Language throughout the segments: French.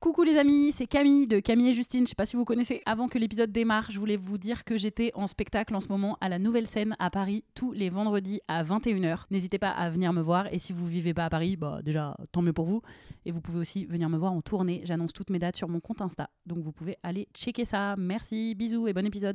Coucou les amis, c'est Camille de Camille et Justine. Je sais pas si vous connaissez. Avant que l'épisode démarre, je voulais vous dire que j'étais en spectacle en ce moment à la Nouvelle Scène à Paris tous les vendredis à 21h. N'hésitez pas à venir me voir et si vous vivez pas à Paris, bah déjà tant mieux pour vous. Et vous pouvez aussi venir me voir en tournée. J'annonce toutes mes dates sur mon compte Insta. Donc vous pouvez aller checker ça. Merci, bisous et bon épisode.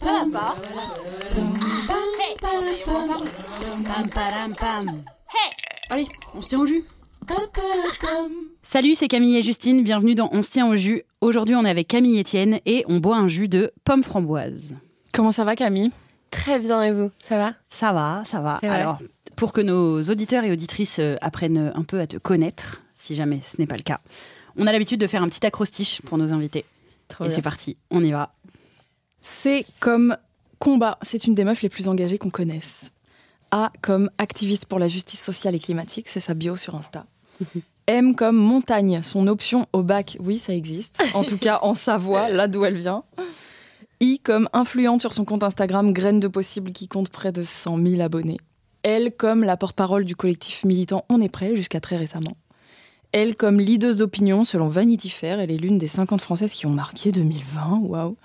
Pam, param, pam. Allez, on se tient au jus. Salut, c'est Camille et Justine. Bienvenue dans On se tient au jus. Aujourd'hui, on est avec Camille Etienne et on boit un jus de pomme framboise. Comment ça va Camille? Très bien, et vous? Ça va? Ça va, ça va. Alors, pour que nos auditeurs et auditrices euh, apprennent un peu à te connaître, si jamais ce n'est pas le cas, on a l'habitude de faire un petit acrostiche pour nos invités. Trop et c'est parti, on y va. C'est comme combat, c'est une des meufs les plus engagées qu'on connaisse. A comme activiste pour la justice sociale et climatique, c'est sa bio sur Insta. M comme montagne, son option au bac, oui ça existe, en tout cas en Savoie, là d'où elle vient. I comme influente sur son compte Instagram Graines de Possible qui compte près de 100 000 abonnés. L comme la porte-parole du collectif militant On est prêt jusqu'à très récemment. Elle comme leaduse d'opinion selon Vanity Fair, elle est l'une des 50 françaises qui ont marqué 2020, waouh.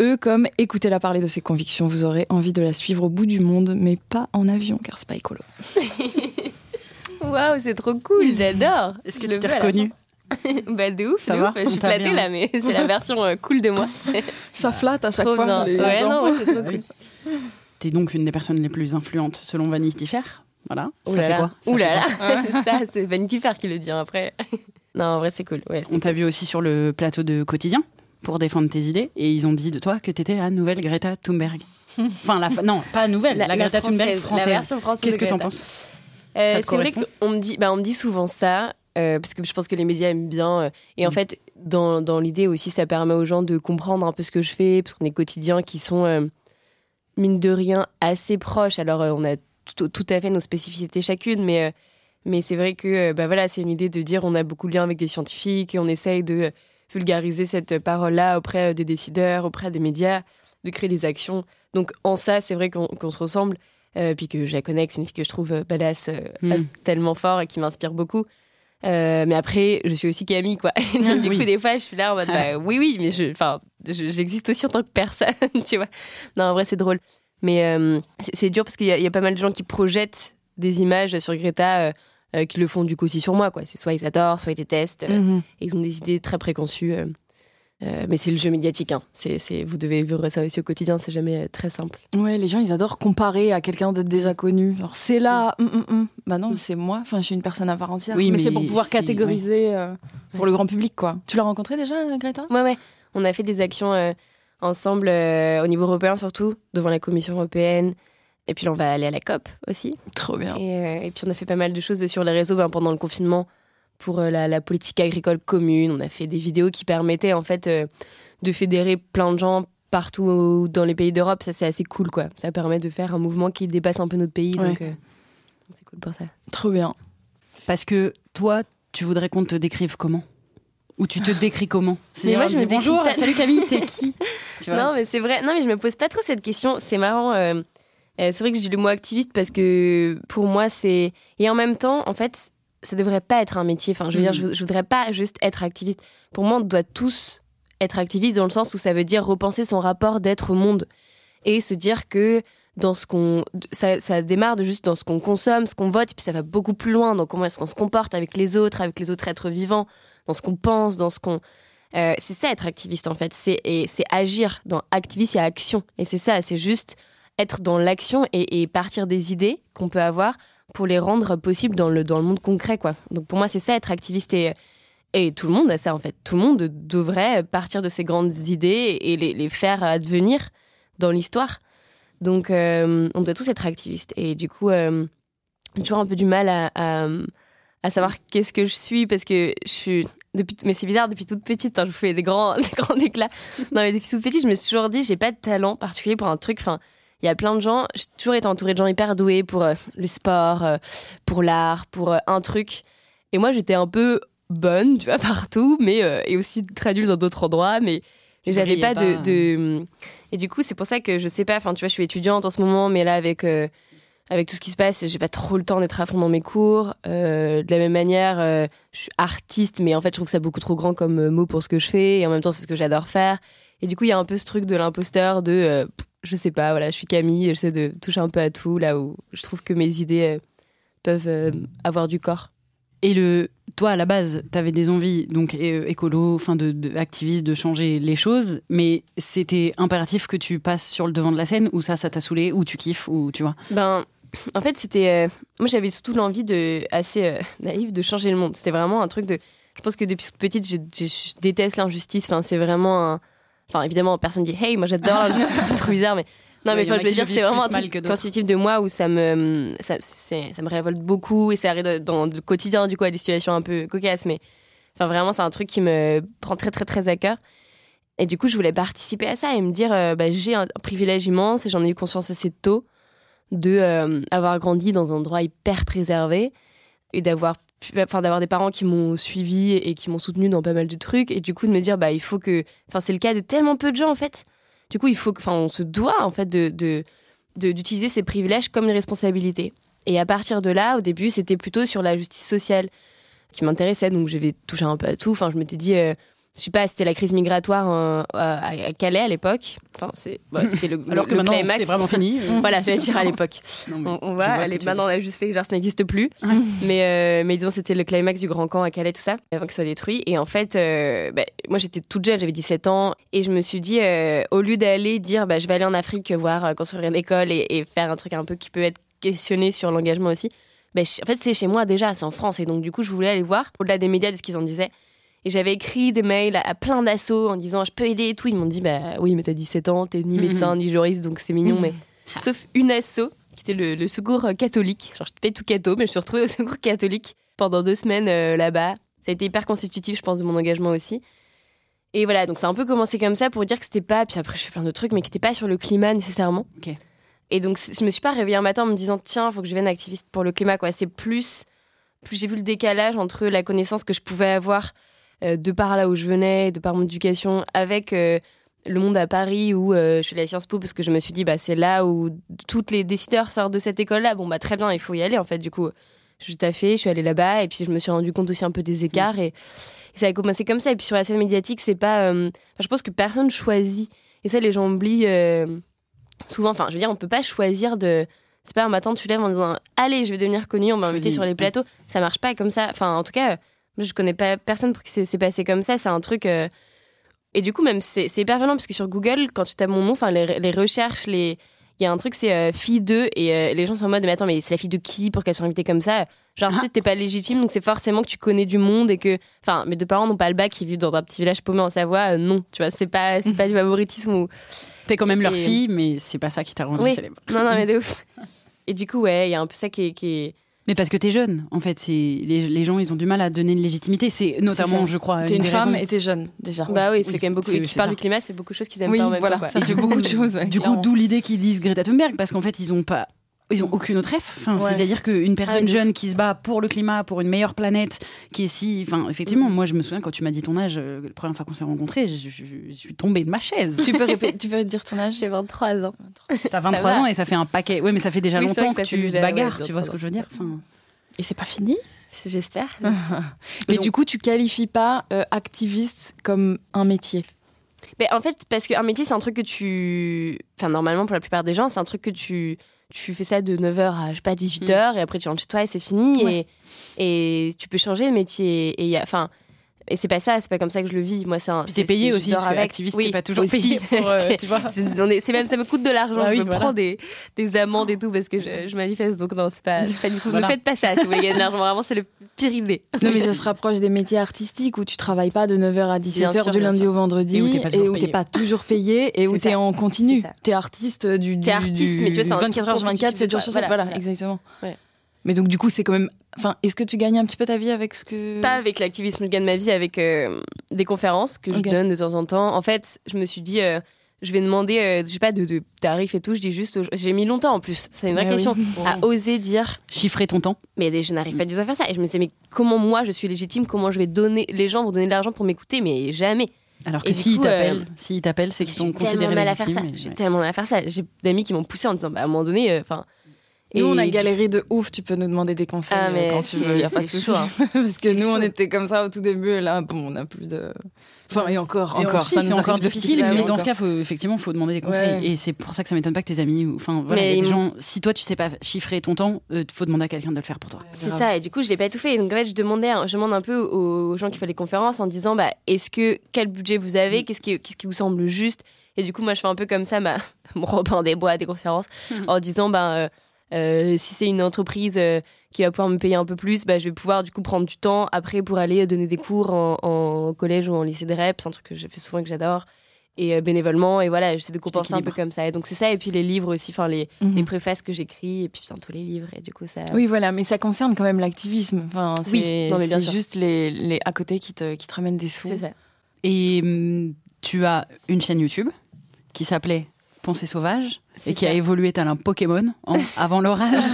E comme écoutez-la parler de ses convictions, vous aurez envie de la suivre au bout du monde, mais pas en avion car c'est pas écolo. Waouh, c'est trop cool, j'adore. Est-ce que Le tu t'es reconnue. Bah de ouf, Ça de va ouf. Je suis flattée bien. là, mais c'est la version euh, cool de moi. Ça flatte à chaque Trop fois. les Ouais, gens. non, ouais, c'est trop Ah cool. T'es donc une des personnes les plus influentes selon Vanity Fair. Voilà. Ouh ça là Ouh là. Ça, c'est Vanity Fair qui le dit hein, après. Non, en vrai, c'est cool. Ouais, On t'a vu aussi sur le plateau de Quotidien pour défendre tes idées et ils ont dit de toi que t'étais la nouvelle Greta Thunberg. Enfin, la, non, pas nouvelle, la, Greta Thunberg française. La version française. Qu'est-ce que t'en penses? Euh, c'est vrai qu'on me dit, bah, on me dit souvent ça, euh, parce que je pense que les médias aiment bien. euh, et en Mm. fait, dans, dans l'idée aussi, ça permet aux gens de comprendre un peu ce que je fais, parce qu'on est quotidiens qui sont, euh, mine de rien, assez proches. Alors, on a tout, tout à fait nos spécificités chacune, mais, mais c'est vrai que bah, voilà, c'est une idée de dire on a beaucoup de liens avec des scientifiques et on essaye de vulgariser cette parole-là auprès des décideurs, auprès des médias, de créer des actions. Donc, en ça, c'est vrai qu'on qu'on se ressemble. Euh, puis que je la connais, que c'est une fille que je trouve euh, badass, euh, Mm. as- tellement fort et qui m'inspire beaucoup. Euh, mais après, je suis aussi Camille, quoi. Donc, du Oui. coup, des fois, je suis là en mode, bah, oui, oui, mais je, enfin, je- j'existe aussi en tant que personne, tu vois. Non, en vrai, c'est drôle. Mais c'est dur parce qu'il y, y a pas mal de gens qui projettent des images sur Greta euh, qui le font du coup aussi sur moi, quoi. C'est soit ils adorent, soit ils détestent. euh, Mhm. et ils ont des idées très préconçues. euh, mais c'est le jeu médiatique. Hein. C'est, c'est, vous devez vivre ça aussi au quotidien. C'est jamais très simple. Ouais, les gens ils adorent comparer à quelqu'un de déjà connu. Genre c'est là, hum, hum, hum. bah non, c'est moi. Enfin, je suis une personne à part entière. Oui, mais, mais c'est pour pouvoir si, catégoriser euh, pour le grand public, quoi. Tu l'as rencontré déjà, Greta? Ouais, ouais. On a fait des actions euh, ensemble au niveau européen surtout, devant la Commission européenne. Et puis là, on va aller à la COP aussi. Trop bien. Et, euh, et puis on a fait pas mal de choses sur les réseaux ben, pendant le confinement pour euh, la, la politique agricole commune. On a fait des vidéos qui permettaient en fait euh, de fédérer plein de gens partout dans les pays d'Europe. Ça, c'est assez cool, quoi. Ça permet de faire un mouvement qui dépasse un peu notre pays. Donc, euh, c'est cool pour ça. Trop bien. Parce que toi, tu voudrais qu'on te décrive comment? Ou tu te décris comment? Mais moi, je me bonjour, salut Camille, t'es qui? Tu vois? Non, mais c'est vrai. Non, mais je me pose pas trop cette question. C'est marrant. euh, euh, c'est vrai que j'ai le mot activiste parce que pour moi, c'est. Et en même temps, en fait, ça devrait pas être un métier. Enfin, je veux dire, je, je voudrais pas juste être activiste. Pour moi, on doit tous être activiste dans le sens où ça veut dire repenser son rapport d'être au monde et se dire que dans ce qu'on ça, ça démarre de juste dans ce qu'on consomme, ce qu'on vote, et puis ça va beaucoup plus loin dans comment est-ce qu'on se comporte avec les autres, avec les autres êtres vivants, dans ce qu'on pense, dans ce qu'on euh, c'est ça être activiste en fait, c'est et c'est agir. Dans activiste, il y a action, et c'est ça, c'est juste être dans l'action et, partir des idées qu'on peut avoir pour les rendre possibles dans le dans le monde concret quoi. Donc pour moi, c'est ça être activiste et et tout le monde a ça en fait. Tout le monde devrait partir de ses grandes idées et les, les faire advenir dans l'histoire. Donc, euh, on doit tous être activistes. Et du coup, euh, j'ai toujours un peu du mal à, à, à savoir qu'est-ce que je suis parce que je suis. Depuis, mais c'est bizarre, depuis toute petite, hein, je fais des grands, des grands éclats. Non, mais depuis toute petite, je me suis toujours dit, j'ai pas de talent particulier pour un truc. Enfin, il y a plein de gens, j'ai toujours été entourée de gens hyper doués pour euh, le sport, euh, pour l'art, pour euh, un truc. Et moi, j'étais un peu bonne, tu vois, partout, mais et aussi très nulle dans d'autres endroits, mais j'avais pas, de, de- Et du coup, c'est pour ça que je sais pas, enfin, tu vois, je suis étudiante en ce moment, mais là, avec, avec tout ce qui se passe, j'ai pas trop le temps d'être à fond dans mes cours. De la même manière, je suis artiste, mais en fait, je trouve que c'est beaucoup trop grand comme mot pour ce que je fais, et en même temps, c'est ce que j'adore faire. Et du coup, il y a un peu ce truc de l'imposteur, de, euh, je sais pas, voilà, je suis Camille, j'essaie de toucher un peu à tout, là où je trouve que mes idées euh, peuvent euh, avoir du corps. Et le, toi, à la base, tu avais des envies, donc écolo, enfin, de, de activiste, de changer les choses, mais c'était impératif que tu passes sur le devant de la scène, ou ça, ça t'a saoulé, ou tu kiffes, ou tu vois? Ben, en fait, c'était. euh, moi, j'avais surtout l'envie de, assez euh, naïve de changer le monde. C'était vraiment un truc de. Je pense que depuis toute petite, je, je- je déteste l'injustice. Enfin, c'est vraiment un. Enfin, évidemment, personne dit Hey, moi j'adore l'injustice, c'est trop bizarre, mais. Non, Ouais, mais enfin, je veux dire, c'est vraiment un truc constitutif de moi où ça me. Ça, me révolte beaucoup et ça arrive dans le quotidien, du coup, à des situations un peu cocasses, mais. Enfin, vraiment, c'est un truc qui me prend très, très, très à cœur. Et du coup, je voulais participer à ça et me dire, euh, bah, j'ai un, privilège immense et j'en ai eu conscience assez tôt de euh, avoir grandi dans un endroit hyper préservé et d'avoir enfin d'avoir des parents qui m'ont suivi et qui m'ont soutenu dans pas mal de trucs. Et du coup de me dire bah il faut que enfin c'est le cas de tellement peu de gens en fait. Du coup il faut que enfin on se doit en fait de d'utiliser ces privilèges comme une responsabilité. Et à partir de là au début c'était plutôt sur la justice sociale qui m'intéressait. Donc j'avais touché un peu à tout. Enfin je m'étais dit euh, je sais pas, c'était la crise migratoire euh, à, à Calais à l'époque. Enfin, c'est, bah, c'était le, Alors le- que le maintenant, climax. c'est vraiment fini. euh. voilà, j'allais dire à l'époque. On, on va, elle est- maintenant on a juste fait que genre ça n'existe plus. mais, euh, mais disons, c'était le climax du Grand Camp à Calais, tout ça, avant que ce soit détruit. Et en fait, euh, bah, moi j'étais toute jeune, j'avais 17 ans, et je me suis dit, au lieu d'aller dire, bah, je vais aller en Afrique voir construire une école et, et faire un truc un peu qui peut être questionné sur l'engagement aussi, bah, en fait, c'est chez moi déjà, c'est en France. Et donc, du coup, je voulais aller voir, au-delà des médias, de ce qu'ils en disaient. Et j'avais écrit des mails à, à plein d'assauts en disant je peux aider et tout. Ils m'ont dit bah oui, mais t'as 17 ans, t'es ni médecin ni juriste, donc c'est mignon. mais sauf une asso qui était le, le secours euh, catholique. Genre, je pas tout catho, mais je suis retrouvée au secours catholique pendant deux semaines euh, là-bas. Ça a été hyper constitutif, je pense, de mon engagement aussi. Et voilà, donc ça a un peu commencé comme ça pour dire que c'était pas, puis après je fais plein de trucs, mais qui n'était pas sur le climat nécessairement. Et donc je me suis pas réveillée un matin en me disant tiens, faut que je devienne activiste pour le climat, quoi. C'est plus, plus j'ai vu le décalage entre la connaissance que je pouvais avoir de par là où je venais, de par mon éducation, avec euh, le monde à Paris où euh, je suis à Sciences Po parce que je me suis dit bah c'est là où toutes les décideurs sortent de cette école-là. Bon bah très bien, il faut y aller en fait. Du coup, je suis taffée, je suis allée là-bas et puis je me suis rendu compte aussi un peu des écarts et, et ça a commencé comme ça. Et puis sur la scène médiatique, c'est pas, euh, enfin, je pense que personne choisit et ça les gens oublient euh, souvent. Enfin, je veux dire, on peut pas choisir de c'est pas un matin tu lèves en disant allez je vais devenir connu on va m'inviter sur les plateaux ça marche pas comme ça enfin en tout cas je connais pas personne pour qui c'est passé comme ça c'est un truc euh, et du coup même c'est hyper violent parce que sur Google quand tu tapes mon nom enfin les, les recherches les il y a un truc c'est euh, fille 2 et euh, les gens sont en mode mais attends mais c'est la fille de qui pour qu'elle soit invitée comme ça? Genre tu sais t'es pas légitime donc c'est forcément que tu connais du monde et que enfin mes deux parents n'ont pas le bac ils vivent dans un petit village paumé en Savoie non tu vois c'est pas pas du favoritisme ou T'es quand même leur Et- fille, mais c'est pas ça qui t'a rendu Oui. célèbre. non non mais de ouf et du coup ouais il y a un peu ça qui est, qui est- Mais parce que t'es jeune, en fait, c'est les, les gens, ils ont du mal à donner une légitimité. C'est notamment, je crois, T'es une des femme raisons. et t'es jeune déjà. bah oui c'est Oui, quand même beaucoup c'est- et qui ça. du climat c'est beaucoup de choses qu'ils aiment Oui, pas en même voilà, temps quoi. ça fait beaucoup de choses. ouais, Du coup, d'où l'idée qu'ils disent Greta Thunberg, parce qu'en fait, ils ont pas. Ils ont aucune autre. Enfin, Ouais. C'est-à-dire qu'une personne Ah oui, jeune qui se bat pour le climat, pour une meilleure planète, qui est si. Enfin, effectivement, moi, je me souviens quand tu m'as dit ton âge, euh, la première fois qu'on s'est rencontrés, je, je- je suis tombée de ma chaise. tu peux répéter, tu peux dire ton âge? J'ai 23 ans T'as 23 va. ans et ça fait un paquet. Ouais, mais ça fait déjà Oui, longtemps que que, tu déjà, bagarres, ouais, tu vois ce que 23 je veux dire enfin, Et c'est pas fini? J'espère Mais Donc- du coup, tu qualifies pas euh, activiste comme un métier? Mais en fait, parce qu'un métier, c'est un truc que tu. Enfin, normalement, pour la plupart des gens, c'est un truc que tu. Tu fais ça de 9h à, je sais pas, 18h, et après tu rentres chez toi et c'est fini. Ouais. Et, et tu peux changer de métier. Et il y a. Enfin. Et c'est pas ça, c'est pas comme ça que je le vis. Moi, c'est un. T'es payé aussi, parce avec. activiste, Oui, t'es pas toujours aussi. payé pour, euh, C'est- tu vois. c'est même, ça me coûte de l'argent. Bah je oui, me voilà. prends des, des amendes et tout parce que je, je manifeste. Donc, non, c'est pas, c'est pas du tout. Voilà. Ne faites pas ça si vous voulez gagner de l'argent. Vraiment, c'est le pire idée. Non, mais ça se rapproche des métiers artistiques où tu travailles pas de 9h à 17h Bien sûr, du lundi sûr. au vendredi Et où t'es pas pas toujours payé et où t'es en continu. T'es artiste du, du, T'es artiste, du mais tu vois, c'est un 24 h sur 24, 7 jours sur 7. Voilà, Voilà, voilà. exactement. Mais donc, du coup, c'est quand même. Enfin, est-ce que tu gagnes un petit peu ta vie avec ce que. Pas avec l'activisme, je gagne ma vie avec euh, des conférences que je donne de temps en temps. En fait, je me suis dit, euh, je vais demander, euh, je sais pas, de, de tarifs et tout. Je dis juste, aux- j'ai mis longtemps en plus. C'est une vraie Ah oui. question. À oser dire, Chiffrer ton temps. mais je n'arrive pas du tout à faire ça. Et je me disais, mais comment moi je suis légitime? Comment je vais donner les gens vont donner de l'argent pour m'écouter? Mais jamais. Alors que du s'ils t'appellent, euh, t'appellent, c'est qu'ils sont J'ai considérés tellement mal à faire ça. légitimes, J'ai ouais. tellement mal à faire ça. J'ai d'amis qui m'ont poussé en disant, bah, à un moment donné, euh, enfin. Nous, on a galéré de ouf. Tu peux nous demander des conseils Ah, euh, mais quand tu veux. Y a pas de souci. hein. Parce que nous, on était comme ça au tout début. Et là, bon, on n'a plus de. Enfin, et encore, Et encore. aussi, ça c'est nous encore difficile, mais encore. dans ce cas, faut, effectivement, faut demander des conseils. Ouais. Et c'est pour ça que ça m'étonne pas que tes amis, enfin, voilà, Mais il y a des gens. Si toi, tu sais pas chiffrer ton temps, il faut demander à quelqu'un de le faire pour toi. C'est ça, et du coup, je l'ai pas tout fait. Donc, en fait, je demandais, je demande un peu aux gens qui font les conférences en disant, bah, est-ce que, quel budget vous avez, Mm. qu'est-ce qui, qu'est-ce qui vous semble juste? Et du coup, moi, je fais un peu comme ça, ma, mon Robin des Bois des conférences, Mm. en disant, bah, euh, euh, si c'est une entreprise euh, qui va pouvoir me payer un peu plus, bah, je vais pouvoir, du coup, prendre du temps après pour aller donner des cours en, en collège ou en lycée de rep. C'est un truc que je fais souvent et que j'adore. Et euh, bénévolement, et voilà, j'essaie de compenser un peu comme ça. Et donc, c'est ça, et puis les livres aussi, enfin, les, les préfaces que j'écris, et puis bientôt les livres, et du coup, ça. Oui, voilà, mais ça concerne quand même l'activisme. Enfin, Oui, c'est juste les, les à côté qui te, qui te ramènent des sous. C'est ça. Et hum, tu as une chaîne YouTube qui s'appelait Pensée sauvage et qui a évolué tel un Pokémon en- avant l'orage.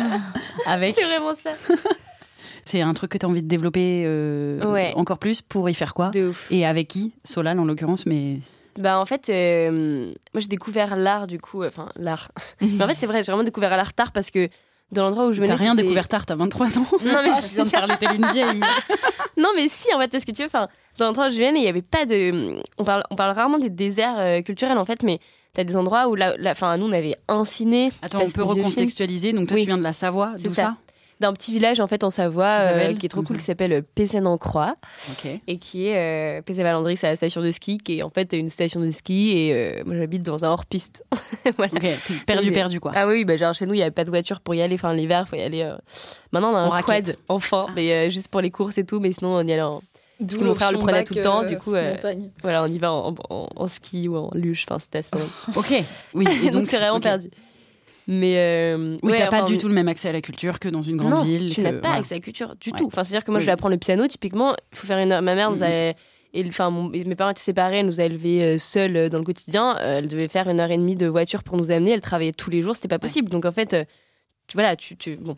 avec, C'est vraiment ça. c'est un truc que tu as envie de développer euh, Ouais. encore plus pour y faire quoi De ouf. Et avec qui? Solal en l'occurrence, mais Bah en fait, euh, moi j'ai découvert l'art du coup, euh, enfin l'art. en fait c'est vrai, j'ai vraiment découvert l'art tard parce que dans l'endroit où je venais, t'as rien découvert tard, t'as 23 ans. Non mais je viens de parler telle une vieille. mais- non mais si en fait, parce que tu veux, enfin dans l'endroit où je venais, il y avait pas de, on parle, on parle rarement des déserts euh, culturels en fait, mais t'as des endroits où enfin nous on avait un ciné. Attends, on peut recontextualiser. Donc toi, Oui. tu viens de la Savoie, d'où ça. ça, d'un petit village en fait en Savoie Qui euh, qui est trop cool, Mhm. qui s'appelle euh, Pézène-en-Croix. Ok. et qui est euh, Pézé-Valandry, c'est la station de ski, qui est en fait une station de ski, et euh, moi j'habite dans un voilà. Ok, t'es perdu, Et- perdu quoi. Ah oui, bah, genre chez nous, il n'y avait pas de voiture pour y aller. Enfin, l'hiver, faut y aller. Maintenant, on a En un raquette. quad, enfin, mais euh, juste pour les courses et tout. Mais sinon, on y allait en. D'où que mon frère le prenait tout le temps, euh, du coup, euh. Voilà, on y va en, en- en ski ou en luge. Enfin, c'était assez. Ok. Oui. Et donc, c'est vraiment perdu. Mais. euh, Oui, ouais, t'as pas enfin, du tout le même accès à la culture que dans une grande non, ville. tu n'as pas voilà. accès à la culture du Ouais. tout. Enfin, c'est-à-dire que moi, Oui. je vais apprendre le piano, typiquement, il faut faire une. Ma mère nous Mhm. a. et, Enfin, mon- mes parents étaient séparés, elle nous a élevés euh, seuls euh, dans le quotidien. Euh, elle devait faire une heure et demie de voiture pour nous amener. Elle travaillait tous les jours, c'était pas possible. Donc en fait, tu, voilà, tu, tu bon.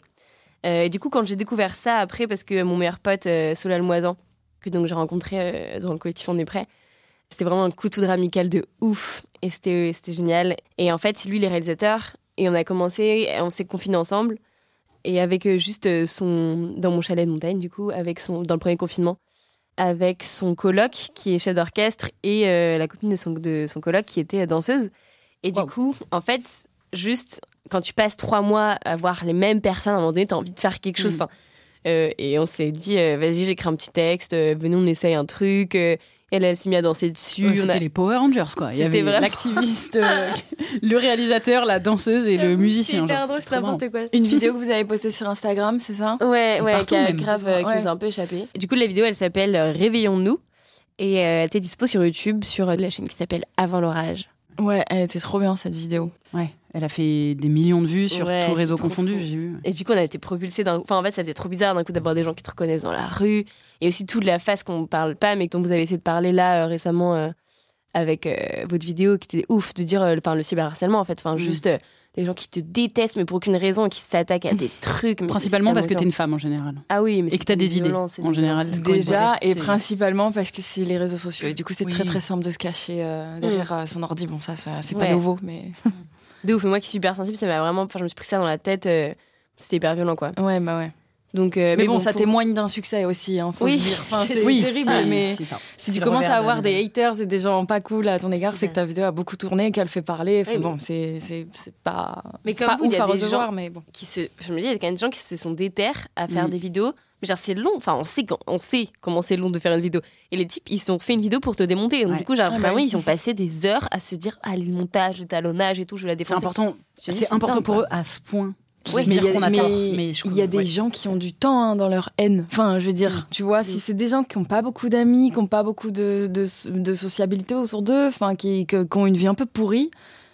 Euh, et du coup, quand j'ai découvert ça après, parce que mon meilleur pote Solal Moisan, que donc j'ai rencontré dans le collectif On est prêt, c'était vraiment un coup de amical de ouf. Et c'était c'était génial. Et en fait, lui les réalisateurs. Et on a commencé, on s'est confinés ensemble. Et avec euh, juste euh, son. Dans mon chalet de montagne, du coup, avec son, dans le premier confinement, avec son coloc qui est chef d'orchestre et euh, la copine de son, de son coloc qui était danseuse. Et Wow. du coup, en fait, juste quand tu passes trois mois à voir les mêmes personnes, à un moment donné, tu as envie de faire quelque chose. Mhm. Enfin, euh, et on s'est dit, euh, vas-y, j'écris un petit texte, venez, on essaye un truc. Elle, elle s'est mise à danser dessus. Ouais, C'était a- les Power Rangers, quoi. Il y C'était avait vraiment- l'activiste, euh, le réalisateur, la danseuse et le musicien. C'est hyper drôle, C'est n'importe quoi. Une vidéo que vous avez postée sur Instagram, c'est ça? Ouais, Et ouais, qui a grave, euh, qui nous a un peu échappé. Du coup, la vidéo, elle s'appelle euh, Réveillons-nous. Et euh, elle était dispo sur YouTube, sur la chaîne qui s'appelle Avant l'orage. Ouais, elle était trop bien cette vidéo. Ouais, elle a fait des millions de vues sur Ouais, tout réseau confondu, j'ai vu. Et du coup, on a été propulsés d'un. Enfin, en fait, ça faisait trop bizarre d'un coup d'avoir des gens qui te reconnaissent dans la rue. Et aussi toute la face qu'on parle pas, mais dont vous avez essayé de parler là euh, récemment euh, avec euh, votre vidéo qui était ouf, de dire euh, enfin, le cyberharcèlement en fait. Enfin, Mm. juste euh, les gens qui te détestent, mais pour aucune raison, qui s'attaquent à des trucs. mais Principalement parce que t'es une femme en général. Ah oui, mais et que t'as des une idées, en une général. Déjà, et principalement parce que c'est les réseaux sociaux. Et du coup, c'est Oui. très très simple de se cacher euh, derrière euh, son ordi. Bon, ça, ça c'est pas nouveau, mais. De ouf, moi qui suis hyper sensible, ça m'a vraiment. Enfin, je me suis pris ça dans la tête. euh, C'était hyper violent, quoi. Ouais, bah ouais. Donc, euh, Mais, bon, ça pour- témoigne d'un succès aussi, hein, faut Oui. se dire. Enfin, c'est Oui, terrible, ça, mais si tu commences à avoir la des haters et des gens pas cool à ton égard, C'est que ta vidéo a beaucoup tourné, qu'elle fait parler. Enfin, Oui, bon, c'est pas. Mais comme pas vous, il y a des gens- mais bon. qui se, je me dis, il y a quand même des gens qui se sont déterres à faire Mm. des vidéos genre, c'est long. Enfin, on sait, on sait comment c'est long de faire une vidéo. Et les types, ils ont fait une vidéo pour te démonter. Donc, Ouais. du coup, genre, Ah, bah vraiment, oui. ils ont passé des heures à se dire, ah, le montage, le talonnage et tout, je vais la C'est défoncer. important. Je dis, C'est c'est important dingue, pour quoi. eux à ce point. Ouais. mais il y a, mais il y a des ouais. gens qui ont du temps hein, dans leur haine. Enfin, je veux dire, tu vois, si c'est des gens qui n'ont pas beaucoup d'amis, qui n'ont pas beaucoup de, de, de sociabilité autour d'eux, enfin, qui, qui ont une vie un peu pourrie,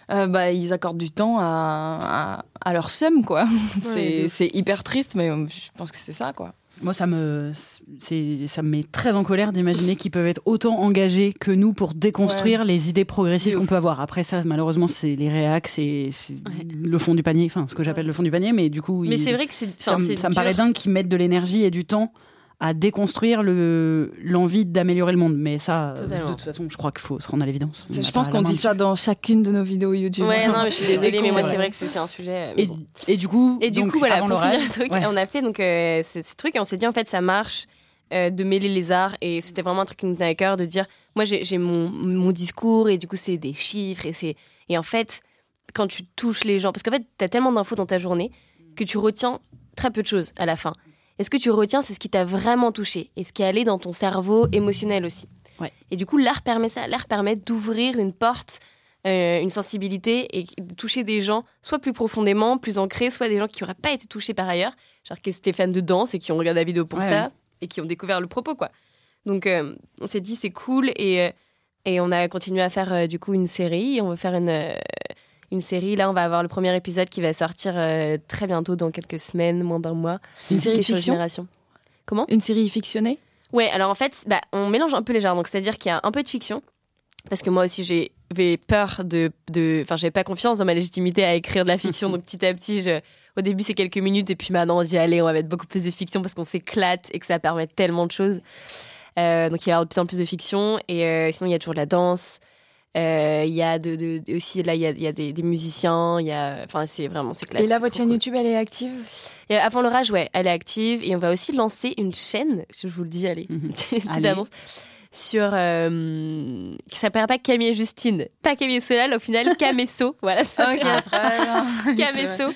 euh, bah, ils accordent du temps à, à, à leur seum, quoi. c'est ouf. c'est hyper triste, mais euh, je pense que c'est ça, quoi. Moi, ça me, ça me met très en colère d'imaginer qu'ils peuvent être autant engagés que nous pour déconstruire les idées progressistes qu'on peut avoir. Après ça, malheureusement, c'est les réacs, c'est, Ouais. le fond du panier, enfin, ce que j'appelle le fond du panier, mais du coup, Mais c'est vrai que ça, me- ça paraît dingue qu'ils mettent de l'énergie et du temps à déconstruire le, l'envie d'améliorer le monde. Mais ça, euh, Totalement. de toute façon, je crois qu'il faut se rendre à l'évidence. Je pense qu'on dit ça dans chacune de nos vidéos YouTube. Ouais, non, mais je suis désolée, mais moi, C'est vrai. que c'est un sujet. mais Et, bon. et du coup, Et du donc, coup, voilà, pour finir le truc, ouais. on a fait donc euh, ce, ce truc et on s'est dit en fait ça marche euh, de mêler les arts et c'était vraiment un truc qui nous tenait à cœur de dire moi j'ai j'ai mon, mon discours et du coup c'est des chiffres et c'est et en fait quand tu touches les gens parce qu'en fait t'as tellement d'infos dans ta journée que tu retiens très peu de choses à la fin. Et ce que tu retiens, c'est ce qui t'a vraiment touché et ce qui est allé dans ton cerveau émotionnel aussi. Ouais. Et du coup, l'art permet ça. L'art permet d'ouvrir une porte, euh, une sensibilité et de toucher des gens, soit plus profondément, plus ancrés, soit des gens qui n'auraient pas été touchés par ailleurs, genre qui étaient fans de danse et qui ont regardé la vidéo pour Ouais, ça ouais. et qui ont découvert le propos, quoi. Donc, euh, on s'est dit, c'est cool et, euh, et on a continué à faire euh, du coup une série. On va faire une, euh, une série. Là, on va avoir le premier épisode qui va sortir euh, très bientôt, dans quelques semaines, moins d'un mois. Une série fiction. Comment Une série fictionnée Ouais, alors en fait, bah, on mélange un peu les genres. Donc, c'est-à-dire qu'il y a un peu de fiction. Parce que moi aussi, j'avais peur de. de- Enfin, j'avais pas confiance dans ma légitimité à écrire de la fiction. donc, petit à petit, je- au début, c'est quelques minutes. Et puis maintenant, on dit, allez, on va mettre beaucoup plus de fiction parce qu'on s'éclate et que ça permet tellement de choses. Euh, donc, il y a de plus en plus de fiction. Et euh, sinon, il y a toujours de la danse. Euh, Il y a de, de- de- aussi, là, il y a, il y a des, des musiciens. Il y a. Enfin, c'est vraiment, c'est classe. Et là, votre chaîne cool. YouTube, elle est active? Et avant l'orage, ouais, elle est active et on va aussi lancer une chaîne, je vous le dis, allez, Mhm. petite annonce, sur euh, qui s'appellera pas Camille et Justine, pas Camille Solal, au final Camesso, voilà. Camesso.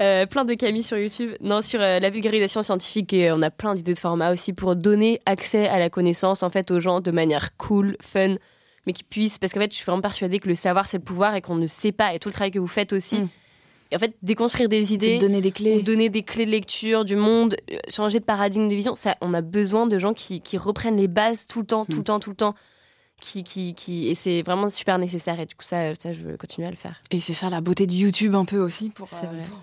Euh, plein de Camille sur YouTube. Non, sur euh, la vulgarisation scientifique et on a plein d'idées de formats aussi pour donner accès à la connaissance en fait aux gens de manière cool, fun, mais qui puissent parce qu'en fait je suis vraiment persuadée que le savoir c'est le pouvoir et qu'on ne sait pas et tout le travail que vous faites aussi. Mm. Et en fait déconstruire des idées, de donner des ou clés. donner des clés de lecture du monde, euh, changer de paradigme de vision. Ça, on a besoin de gens qui, qui reprennent les bases tout le temps, tout Mm. le temps, tout le temps. Qui, qui, qui, et c'est vraiment super nécessaire. Et du coup, ça, ça, je veux continuer à le faire. Et c'est ça la beauté de YouTube un peu aussi. Pour, C'est euh, vrai. pour-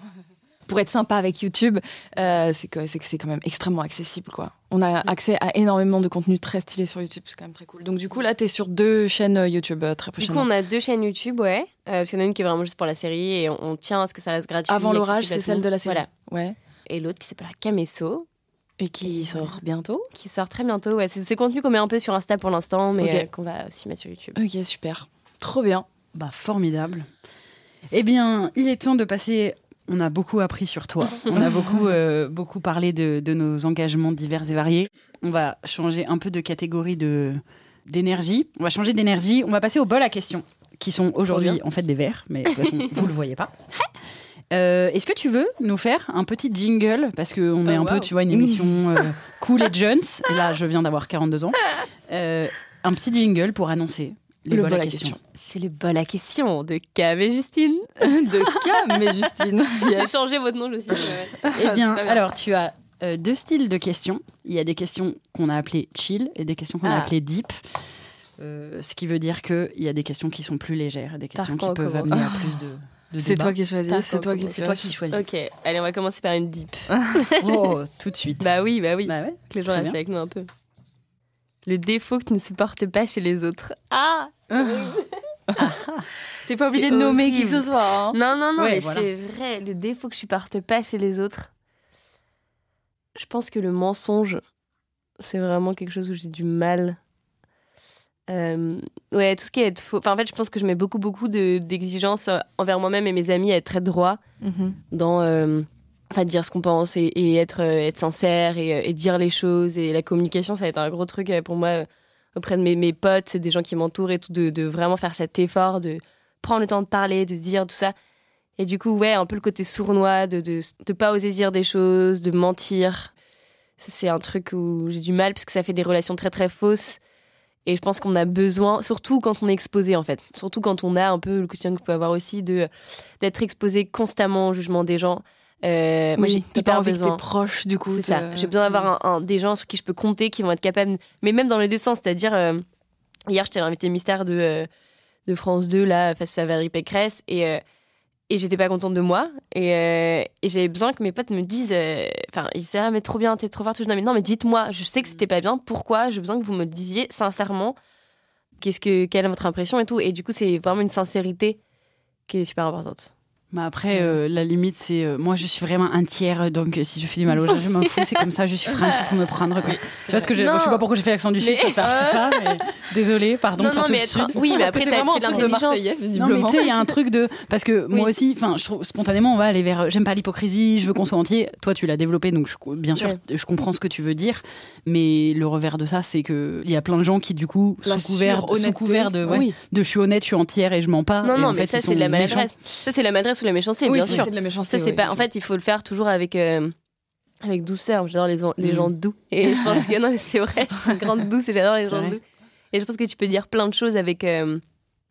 pour être sympa avec YouTube, euh, c'est que c'est quand même extrêmement accessible quoi. On a accès à énormément de contenu très stylé sur YouTube, c'est quand même très cool. Donc du coup là, t'es sur deux chaînes euh, YouTube euh, très Du coup, prochainement. on a deux chaînes YouTube, ouais. Euh, parce qu'il y en a une qui est vraiment juste pour la série et on, on tient à ce que ça reste gratuit. Avant l'orage, c'est celle de la série. Voilà. Ouais. Et l'autre qui s'appellera Camesso, Et qui Et sort bientôt. qui sort très bientôt. Ouais, c'est ces contenus qu'on met un peu sur Insta pour l'instant, mais euh, qu'on va aussi mettre sur YouTube. Ok, super. Trop bien. Bah, formidable. Eh bien, il est temps de passer. On a beaucoup appris sur toi. On a beaucoup, euh, beaucoup parlé de, de nos engagements divers et variés. On va changer un peu de catégorie de d'énergie. On va changer d'énergie. On va passer au bol à questions, qui sont aujourd'hui en fait des verres, mais de toute façon, vous le voyez pas. Euh, Est-ce que tu veux nous faire un petit jingle? Parce qu'on est Oh, un peu, tu vois, une émission euh, cool et jeunes. Et là, je viens d'avoir 42 ans. Un petit jingle pour annoncer les Le bol à questions. C'est le bol à question de Cam et Justine. de Cam et Justine. J'ai changé votre nom, Justine. Eh bien, alors tu as euh, deux styles de questions. Il y a des questions qu'on a appelées chill et des questions qu'on a Ah. appelées deep. Euh, ce qui veut dire qu'il y a des questions qui sont plus légères et des questions qui peuvent amener à plus de, de C'est toi qui choisis, c'est toi qui toi choisis. Ok, allez, on va commencer par une deep. Oh, tout de suite. bah oui, bah oui. Bah ouais. que les gens restent avec nous un peu. Le défaut que tu ne supportes pas chez les autres. Ah T'es pas obligé de nommer qui que ce soit. hein. Non, non, non, Ouais, mais voilà. c'est vrai. Le défaut que je supporte pas chez les autres. Je pense que le mensonge, c'est vraiment quelque chose où j'ai du mal. Euh, ouais, tout ce qui est être faux. Enfin, en fait, je pense que je mets beaucoup, beaucoup de- d'exigences euh, envers moi-même et mes amis à être très droit Mhm. dans euh, enfin dire ce qu'on pense et, être euh, être sincère et, euh, et dire les choses. Et la communication ça va être un gros truc euh, pour moi auprès de mes, mes potes. C'est des gens qui m'entourent et tout de, vraiment faire cet effort de prendre le temps de parler de se dire tout ça. Et du coup ouais un peu le côté sournois de de, de pas oser dire des choses de mentir. C'est un truc où j'ai du mal parce que ça fait des relations très très fausses. Et je pense qu'on a besoin, surtout quand on est exposé en fait, surtout quand on a un peu le quotidien que je peux avoir aussi, de d'être exposé constamment au jugement des gens. Euh, moi, j'ai hyper envie que besoin. tes proches, du coup. C'est ça. J'ai besoin d'avoir un, un- des gens sur qui je peux compter, qui vont être capables. Mais même dans les deux sens, c'est-à-dire euh, hier j'étais à l'invité mystère de euh, de France 2 là face à Valérie Pécresse et et j'étais pas contente de moi et, et j'avais besoin que mes potes me disent enfin ils disaient ah mais trop bien t'es trop fort tout. Non mais non mais dites-moi je sais que c'était pas bien pourquoi j'ai besoin que vous me disiez sincèrement qu'est-ce que quelle est votre impression et tout et du coup c'est vraiment une sincérité qui est super importante Bah après, euh, la limite, c'est. euh, moi, je suis vraiment un tiers, donc euh, si je fais du mal aux gens, je m'en fous, c'est comme ça, je suis French, il faut me prendre. Quoi. tu vois ce que. Non. Je sais pas pourquoi j'ai fait l'accent du sud, Mais- ça se fait pas, mais désolé, pardon non pour non mais être oui mais après c'est vraiment un truc de. Marseillais, Non, mais visiblement. tu sais, il y a un truc de. Parce que moi aussi, enfin, je trouve spontanément, on va aller vers. J'aime pas l'hypocrisie, je veux qu'on soit entier. Toi, tu l'as développé, donc je- bien sûr, Ouais. je comprends ce que tu veux dire. Mais le revers de ça, c'est que il y a plein de gens qui, du coup, La sous couvert, sous surhonnêteté. couvert de, ouais, Oui. de je suis honnête, je suis entière et je mens pas. Non, non, mais ça, c'est de la maladresse. Ça, c'est la maladresse la méchanceté, Oui, bien sûr. c'est de la méchanceté. Ça, c'est ouais, pas. En fait, il faut le faire toujours avec, euh, avec douceur. J'adore les, les Mm. gens doux. Et je pense que non, c'est vrai, je suis une grande douce et j'adore les gens vrai. doux. Et je pense que tu peux dire plein de choses avec, euh,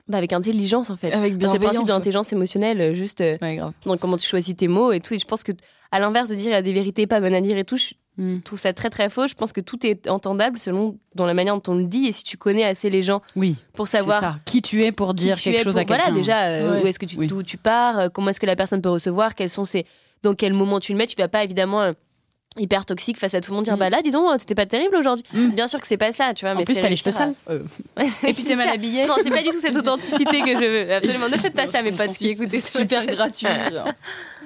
bah, avec intelligence, en fait. Avec Enfin, c'est le principe l'intelligence émotionnelle, euh, juste euh, Ouais, grave. dans comment tu choisis tes mots et tout. Et je pense que, à l'inverse de dire il y a des vérités pas bonnes à dire et tout, je Mm. trouve ça très très faux. Je pense que tout est entendable selon dans la manière dont on le dit et si tu connais assez les gens Oui, pour c'est savoir ça. Qui tu es pour dire quelque chose pour- à quelqu'un. Voilà, déjà, euh, Ouais. où est-ce que tu, Oui. tu pars, euh, comment est-ce que la personne peut recevoir, quels sont ses, dans quel moment tu le mets. Tu vas pas évidemment euh, hyper toxique face à tout le monde dire Mm. bah là, dis donc, t'étais pas terrible aujourd'hui. Mm. Bien sûr que c'est pas ça, tu vois. En mais plus, t'as les cheveux sales. Euh, Ouais, Et puis t'es mal ça. habillé. Non, c'est pas du tout cette authenticité que je veux. Absolument, ne faites pas ça, mes potes. Écoutez Super gratuit. genre.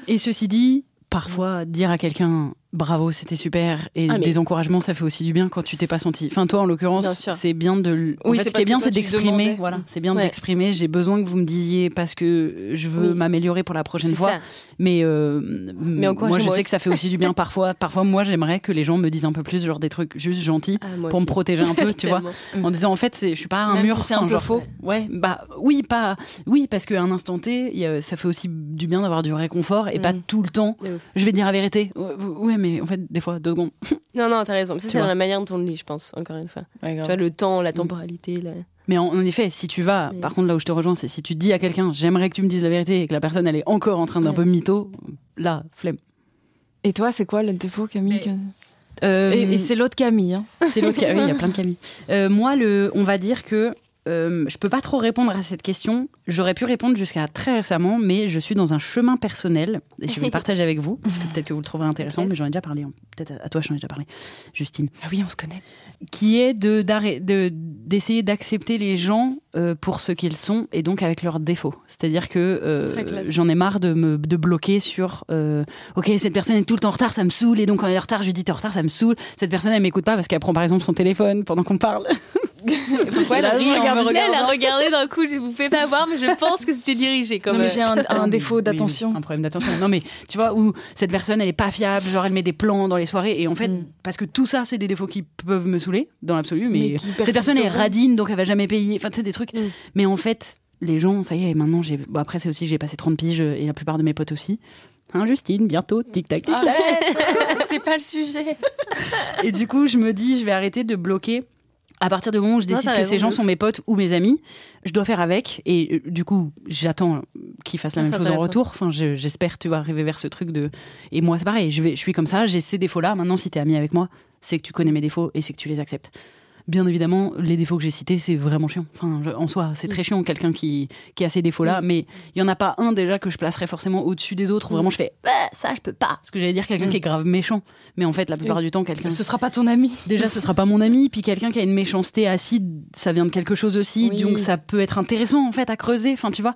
Et ceci dit, parfois, dire à quelqu'un bravo, c'était super, et Ah, mais- des encouragements, ça fait aussi du bien quand tu t'es pas senti. Enfin, toi, en l'occurrence, c'est bien de. l- En Oui, fait, c'est ce qui est bien, c'est d'exprimer. Voilà, c'est bien Ouais. d'exprimer. J'ai besoin que vous me disiez parce que je veux Oui. m'améliorer pour la prochaine fois. ça. Mais, euh, moi, je sais aussi. que ça fait aussi du bien parfois. Parfois, moi, j'aimerais que les gens me disent un peu plus, genre des trucs juste gentils. Ah, Pour me protéger un peu, tu vois, en disant en fait, c'est, je suis pas un Même mur. si c'est un peu genre, faux. Ouais, bah oui, pas oui parce qu'à un instant T, ça fait aussi du bien d'avoir du réconfort et pas Mm. tout le temps. Je vais dire la vérité. Ouais, mais en fait, des fois, deux secondes. Non, non, t'as raison. Mais Ça, c'est la manière dont on le lit, je pense, encore une fois. Ouais, Tu vois, le temps, la temporalité. la- Mais en, en effet, si tu vas, Mais- par contre, là où je te rejoins, c'est si tu dis à quelqu'un, j'aimerais que tu me dises la vérité et que la personne, elle est encore en train d'un Ouais. peu mytho, là, flemme. Et toi, c'est quoi le défaut, Camille que- Euh, Et, et c'est l'autre Camille. hein. C'est l'autre. Oui, il y a plein de Camille. Euh, moi, le, on va dire que euh, je peux pas trop répondre à cette question. J'aurais pu répondre jusqu'à très récemment, mais je suis dans un chemin personnel et je vais le partager avec vous parce que peut-être que vous le trouverez intéressant, mais j'en ai déjà parlé. hein. Peut-être à toi, j'en ai déjà parlé, Justine. Ah oui, on se connaît. Qui est de d'arrêt- de d'essayer d'accepter les gens euh, pour ce qu'ils sont et donc avec leurs défauts. C'est-à-dire que euh, j'en ai marre de me de bloquer sur euh, ok cette personne est tout le temps en retard, ça me saoule et donc quand elle est en retard, je lui dis t'es en retard, ça me saoule. Cette personne elle m'écoute pas parce qu'elle prend par exemple son téléphone pendant qu'on parle. Pourquoi elle en me a regardé d'un coup, je vous fais pas voir, mais je pense que c'était dirigé comme. Non, mais euh, j'ai un, un Oui, défaut oui, d'attention. un problème d'attention. Non, mais tu vois, où cette personne, elle est pas fiable, genre elle met des plans dans les soirées. Et en fait, Mm. parce que tout ça, c'est des défauts qui peuvent me saouler, dans l'absolu. Mais, Mais qui cette personne est radine, donc elle va jamais payer. Enfin, tu sais, des trucs. Mm. Mais en fait, les gens, ça y est, maintenant, j'ai. Bon, après, c'est aussi j'ai passé 30 piges et la plupart de mes potes aussi. Hein, Justine, bientôt, tic-tac, tic-tac. C'est pas le sujet. Et du coup, je me dis, je vais arrêter de bloquer. À partir du moment où je décide que ces gens sont mes potes ou mes amis, je dois faire avec. Et euh, du coup, j'attends qu'ils fassent la même chose en retour. Enfin, je- j'espère, tu vois, arriver vers ce truc de. Et moi, c'est pareil. Je, vais, je suis comme ça. J'ai ces défauts-là. Maintenant, si t'es ami avec moi, c'est que tu connais mes défauts et c'est que tu les acceptes. Bien évidemment, les défauts que j'ai cités, c'est vraiment chiant. Enfin, je- en soi, c'est très chiant quelqu'un qui, qui a ces défauts-là. Mais il y en a pas un déjà que je placerais forcément au-dessus des autres. Où vraiment, je fais Ah, ça, je peux pas. Ce que j'allais dire, quelqu'un qui est grave méchant. Mais en fait, la plupart du temps, quelqu'un Ce sera pas ton ami. Déjà, ce sera pas mon ami, puis quelqu'un qui a une méchanceté acide, ça vient de quelque chose aussi, Oui. donc ça peut être intéressant en fait à creuser. Enfin, tu vois.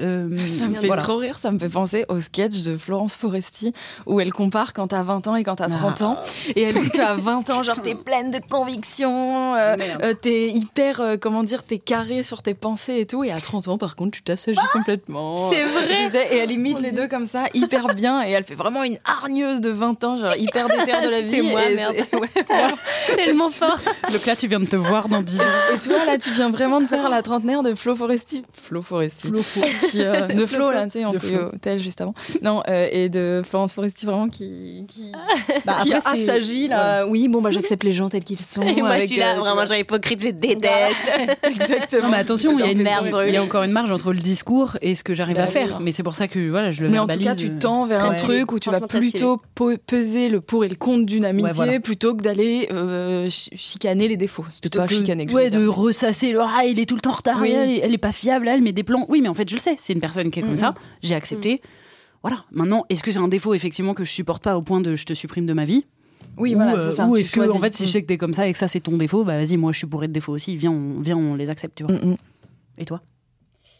Euh, Ça me fait voilà. trop rire, ça me fait penser au sketch de Florence Foresti où elle compare quand t'as 20 ans et quand t'as 30 ans. Et elle dit qu'à 20 ans, genre, t'es pleine de convictions, euh, euh, t'es hyper, euh, comment dire, t'es carré sur tes pensées et tout. Et à 30 ans, par contre, tu t'assagis complètement. C'est vrai. Et elle imite les deux comme ça, hyper bien. Et elle fait vraiment une hargneuse de 20 ans, genre hyper déterre de la vie. C'est moi, et merde. ouais, tellement fort. Donc là, tu viens de te voir dans 10 ans. Et toi, là, tu viens vraiment de faire la trentenaire de Flo Foresti. Flo Foresti. Qui euh, de Flo là, tu sais, on s'est au hôtel juste avant. Non, euh, et de Florence Foresti vraiment qui qui, Bah, qui après, assagit là. Oui, bon bah j'accepte les gens tels qu'ils sont. Et moi, je suis là, euh, vraiment, genre hypocrite, je déteste. Exactement. Non, mais attention, il y, a une, merde il y a encore une marge entre le discours et ce que j'arrive à faire. sûr. Mais c'est pour ça que voilà, je le Mais en tout cas, tu euh, tends vers un Ouais. truc où tu vas plutôt peser le pour et le contre d'une amitié Ouais, voilà. plutôt que d'aller euh, ch- chicaner les défauts. C'est pas chicaner. que ouais, veux dire. de ressasser le ah, il est tout le temps en retard, Oui. elle, est- elle est pas fiable, elle met des plans. Oui, mais en fait, je le sais, c'est une personne qui est comme Mhm. ça, j'ai accepté. Voilà. Maintenant, est-ce que c'est un défaut effectivement que je supporte pas au point de je te supprime de ma vie? Oui, Ou, voilà, euh, c'est ça. Ou est-ce que en fait, si je sais que t'es comme ça et que ça c'est ton défaut, bah vas-y, moi je suis bourré de défauts aussi. Viens, on, viens, on les accepte, tu vois. Mm, mm. Et toi?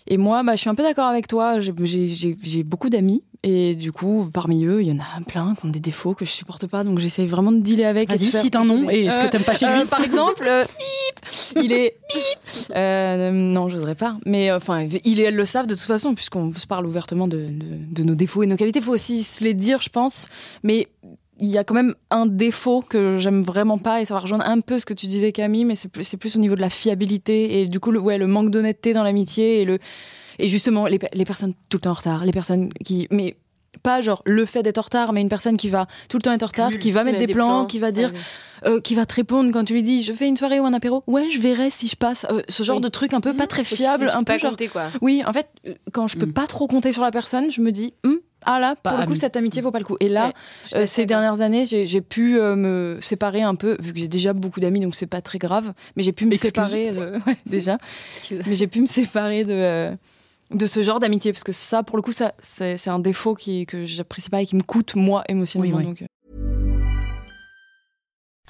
Et moi, bah, je suis un peu d'accord avec toi. J'ai- J'ai j'ai- j'ai beaucoup d'amis. Et du coup, parmi eux, il y en a plein qui ont des défauts que je supporte pas. Donc j'essaye vraiment de dealer avec. Vas-y, faire cite un nom et ce que Euh, t'aimes pas chez euh, lui. par exemple, euh, bip, il est bip. Euh, non, j'oserais pas. Mais euh, enfin, il et elle le savent de toute façon, puisqu'on se parle ouvertement de, de- de nos défauts et nos qualités. Il faut aussi se les dire, je pense. Mais il y a quand même un défaut que j'aime vraiment pas, et ça va rejoindre un peu ce que tu disais, Camille, mais c'est plus, au niveau de la fiabilité et du coup, le, ouais, le manque d'honnêteté dans l'amitié et le et justement les, pe- les personnes tout le temps en retard, les personnes qui mais pas genre le fait d'être en retard, mais une personne qui va tout le temps être en retard, qui va mettre des, plans, qui va dire euh, qui va te répondre quand tu lui dis je fais une soirée ou un apéro ouais je verrai si je passe Euh, ce genre Oui. de truc un peu pas très fiable un peu pas genre compter, quoi. oui en fait quand je peux Mm. pas trop compter sur la personne je me dis Hum, ah là pour le coup cette amitié vaut pas le coup. Et là Ouais, euh, ces dernières années j'ai pu euh, me séparer un peu vu que j'ai déjà beaucoup d'amis donc c'est pas très grave. Mais j'ai pu me Excuse. séparer de- ouais, déjà. Mais j'ai pu me séparer de euh, de ce genre d'amitié parce que ça pour le coup ça c'est un défaut qui que j'apprécie pas et qui me coûte moi émotionnellement Oui, oui. donc euh,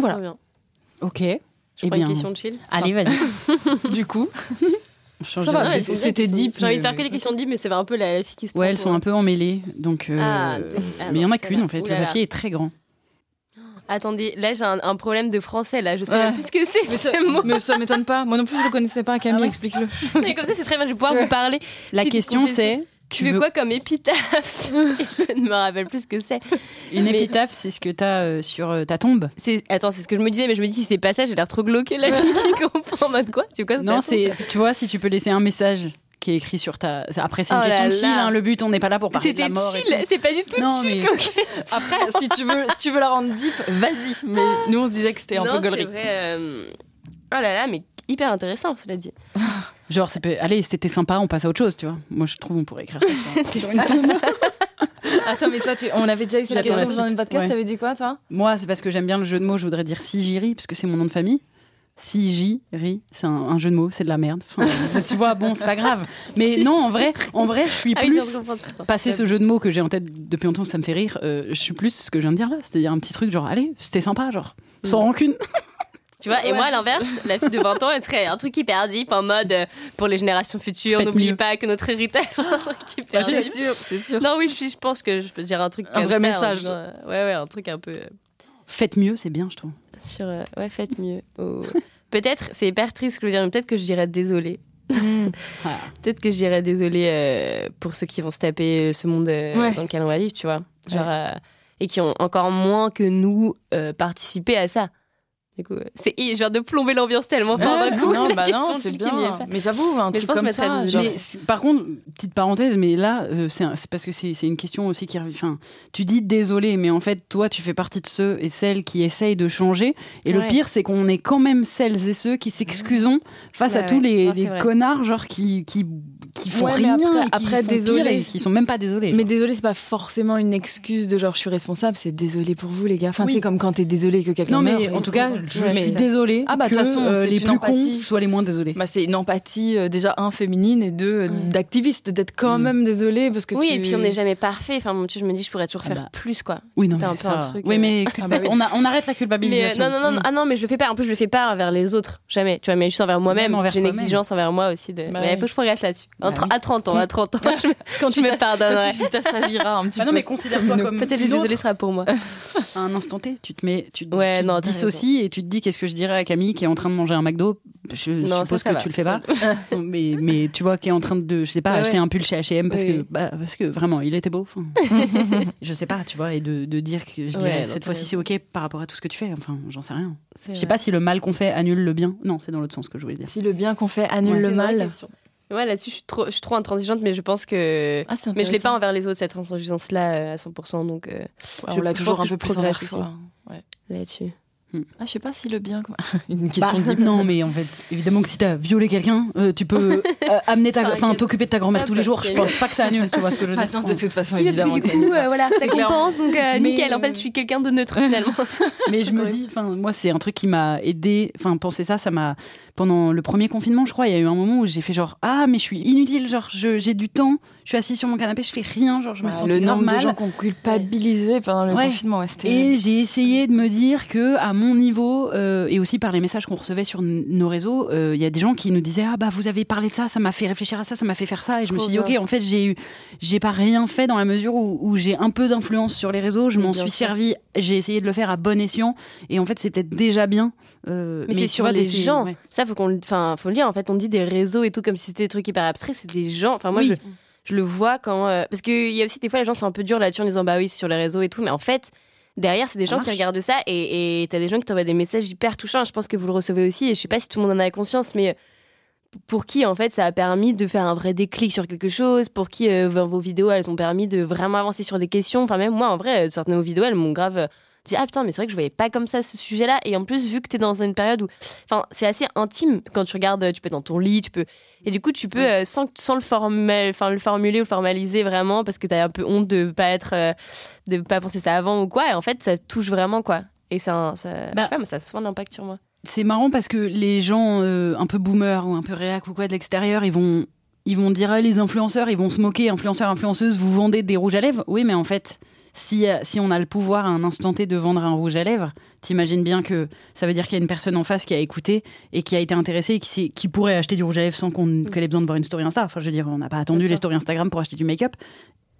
Voilà bien. Ok. Je Eh prends une bien, question de chill. Allez, vas-y. du coup Ça va, Ouais, c'était deep, J'ai envie de mais- faire que des questions deep, mais c'est un peu la fille qui se prend Ouais, elles sont un peu emmêlées, donc. euh, Ah, d- ah mais il y en a qu'une en fait. Ouh Le là. papier est très grand. Attendez, là j'ai un, un problème de français là, je sais Ouais. plus ce que c'est. mais ça, ce mais ça m'étonne pas moi non plus je le connaissais pas Camille Ah ouais. explique-le Mais comme ça c'est très bien, je vais pouvoir vous parler. La Petite question c'est. Tu veux quoi comme épitaphe? Je ne me rappelle plus ce que c'est. Une Mais- épitaphe, c'est ce que t'as euh, sur euh, ta tombe? C'est attends, c'est ce que je me disais, mais je me dis si c'est pas ça, j'ai l'air trop glauqué la fille qui comprend en mode quoi? Tu veux quoi Non, c'est. Tu vois, si tu peux laisser un message qui est écrit sur ta. Après, c'est une Oh question là de chill. là. hein, le but, on n'est pas là pour parler de C'était la mort. et chill, c'est pas du tout Non, chill mais-. Après, si tu veux, si tu veux la rendre deep, vas-y. Mais nous, on se disait que c'était un Non, peu c'est gaulerie. vrai. euh, Oh là là, mais hyper intéressant, cela dit. Genre, allez, c'était sympa, on passe à autre chose, tu vois. Moi, je trouve on pourrait écrire ça. Sur une tombe. Attends, mais toi, tu- on avait déjà eu cette question dans le podcast. Ouais. T'avais dit quoi, toi? Moi, c'est parce que j'aime bien le jeu de mots, je voudrais dire Sigiri, parce que c'est mon nom de famille. Sigiri, c'est un, un jeu de mots, c'est de la merde. Enfin, tu vois, bon, c'est pas grave. Mais non, en vrai, en vrai, je suis Ah plus. Passer ce jeu de mots que j'ai en tête depuis longtemps, ça me fait rire. euh, je suis plus ce que je viens de dire là, c'est-à-dire un petit truc genre, allez, c'était sympa, genre, sans rancune. Tu vois, et moi, à l'inverse, la fille de 20 ans, elle serait un truc hyper deep en mode euh, pour les générations futures, n'oublie pas que notre héritage. un truc hyper C'est sûr, c'est sûr. Non, oui, je, pense que je peux dire un truc. Un vrai ça, message. disant, euh, ouais, ouais, un truc un peu. euh, Faites mieux, c'est bien, je trouve. sur. euh, ouais, faites mieux. Oh. peut-être, c'est hyper triste ce que je veux dire, mais peut-être que je dirais désolé. Voilà. Peut-être que je dirais désolé euh, pour ceux qui vont se taper ce monde euh, Ouais. dans lequel on va vivre, tu vois. Genre, euh, et qui ont encore moins que nous participé à ça. Du coup, c'est genre de plomber l'ambiance tellement fort Ouais, d'un coup. non, bah non, c'est bien. Mais j'avoue, un Mais je truc pense que comme je ça. genre- Mais par contre, petite parenthèse, mais là, euh, c'est parce que c'est une question aussi qui revient. Enfin, tu dis désolé, mais en fait, toi, tu fais partie de ceux et celles qui essayent de changer. Et le pire, c'est qu'on est quand même celles et ceux qui s'excusons face à Ouais, tous les, Non, connards, genre qui, qui, qui font rien. après- et qui après, font désolé. pire et qui sont même pas désolés. Mais genre. désolé, c'est pas forcément une excuse de genre je suis responsable, c'est désolé pour vous les gars. Enfin, Oui. c'est comme quand t'es désolé que quelqu'un non, mais en tout cas. Je Ouais, suis désolée Ah bah, de que toute façon, euh, les plus empathie. cons soient les moins désolés. Bah, c'est une empathie euh, déjà un féminine et deux euh, Ouais. d'activiste d'être quand Mm. même désolé parce que oui, tu... et puis on n'est jamais parfait. Enfin, mon Dieu, je me dis, je pourrais toujours Ah faire bah. plus, quoi. Oui, non, mais un peu un truc, Oui, mais Ah bah oui. on, a- on arrête la Mais euh, culpabilisation. non, non, non, Mm. ah non, mais je le fais pas. En plus, je le fais pas envers les autres, jamais. Tu vois, mais juste envers moi-même. J'ai une exigence envers moi aussi. De... Bah mais il faut que je progresse là-dessus. À 30 ans, à 30 ans, quand je me pardonnerai. tu t'assagiras un petit Bah non, peu. mais considère-toi comme Peut-être une les désolé autre. sera pour moi. à un instant T, tu te mets, tu, tu dissocies et tu te dis qu'est-ce que je dirais à Camille qui est en train de manger un McDo? Je Non, suppose ça, ça que va. tu le fais Ça pas, mais mais tu vois qui est en train de, je sais pas, Ouais, acheter ouais. un pull chez H&M parce Oui, que bah, parce que vraiment il était beau. enfin. je sais pas, tu vois, et de, de dire que je dirais cette fois-ci c'est ok par rapport à tout ce que tu fais. Enfin, j'en sais rien. Je sais pas si le mal qu'on fait annule le bien. Non, c'est dans l'autre sens que je voulais dire. Si le bien qu'on fait annule Ouais, le mal. Ouais, là-dessus, je suis trop, je suis trop intransigeante, mais je pense que. Ah, Mais je l'ai pas envers les autres, cette intransigeance-là, euh, à 100%. Donc, euh, Ouais, je- on l'a toujours un peu plus envers soi. Ouais. là-dessus. Ah, je sais pas si le bien. quoi. Une Bah, question deep. non, mais en fait, évidemment que si t'as violé quelqu'un, euh, tu peux euh, amener ta, enfin, t'occuper de ta grand-mère tous les jours. Je pense pas que ça annule. Tu vois ce que je veux dire Ah non, de toute façon, Si, parce évidemment. que du que ça coup, euh, voilà, ça compense, donc euh, nickel. En fait, je suis quelqu'un de neutre finalement. Mais je me dis, enfin, moi, c'est un truc qui m'a aidé. Enfin, penser ça, ça m'a. Pendant le premier confinement, je crois, il y a eu un moment où j'ai fait genre, ah, mais je suis inutile. Genre, j'ai du temps. Je suis assise sur mon canapé, je fais rien. Genre, je me Ouais, sens le nombre normal. de gens qu'on culpabilisait pendant le Ouais. confinement, ouais. Et j'ai essayé de me dire que à mon niveau euh, et aussi par les messages qu'on recevait sur nos réseaux, euh, il y a des gens qui nous disaient ah bah vous avez parlé de ça, ça m'a fait réfléchir à ça, ça m'a fait faire ça et je me suis dit ok en fait j'ai eu j'ai pas rien fait dans la mesure où, où j'ai un peu d'influence sur les réseaux, je m'en suis servi, j'ai essayé de le faire à bon escient et en fait c'est peut-être déjà bien. euh, Mais, c'est sur les gens. ouais. Ça, faut qu'on, enfin, faut le dire. En fait, on dit des réseaux et tout comme si c'était des trucs hyper abstraits. C'est des gens. Enfin, moi, Oui. je, je le vois quand, parce qu'il y a aussi des fois les gens sont un peu durs là-dessus en disant bah oui, c'est sur les réseaux et tout. Mais en fait, derrière, c'est des Ça gens qui regardent ça et t'as des gens qui t'envoient des messages hyper touchants. Je pense que vous le recevez aussi. Et je sais pas si tout le monde en a conscience, mais pour qui en fait ça a permis de faire un vrai déclic sur quelque chose, pour qui euh, vos vos vidéos elles ont permis de vraiment avancer sur des questions? Enfin même moi en vrai, euh, certaines de vos vidéos elles m'ont grave euh, dit ah putain mais c'est vrai que je voyais pas comme ça ce sujet-là. Et en plus vu que t'es dans une période où, enfin c'est assez intime quand tu regardes, tu peux être dans ton lit, tu peux et du coup tu peux euh, sans sans le formal, enfin le formuler ou le formaliser vraiment parce que t'as un peu honte de pas être, euh, de pas penser ça avant ou quoi. Et en fait ça touche vraiment quoi. Et ça, ça, je Bah, sais pas, mais ça a souvent d'impact sur moi. C'est marrant parce que les gens euh, un peu boomers ou un peu réac ou quoi de l'extérieur, ils vont, ils vont dire ah, les influenceurs, ils vont se moquer, influenceurs, influenceuses, vous vendez des rouges à lèvres? Oui, mais en fait, si, euh, si on a le pouvoir à un instant T de vendre un rouge à lèvres, t'imagines bien que ça veut dire qu'il y a une personne en face qui a écouté et qui a été intéressée et qui, pourrait acheter du rouge à lèvres sans qu'on qu'elle ait besoin de voir une story Insta. Enfin, je veux dire, on n'a pas attendu les stories Instagram pour acheter du make-up.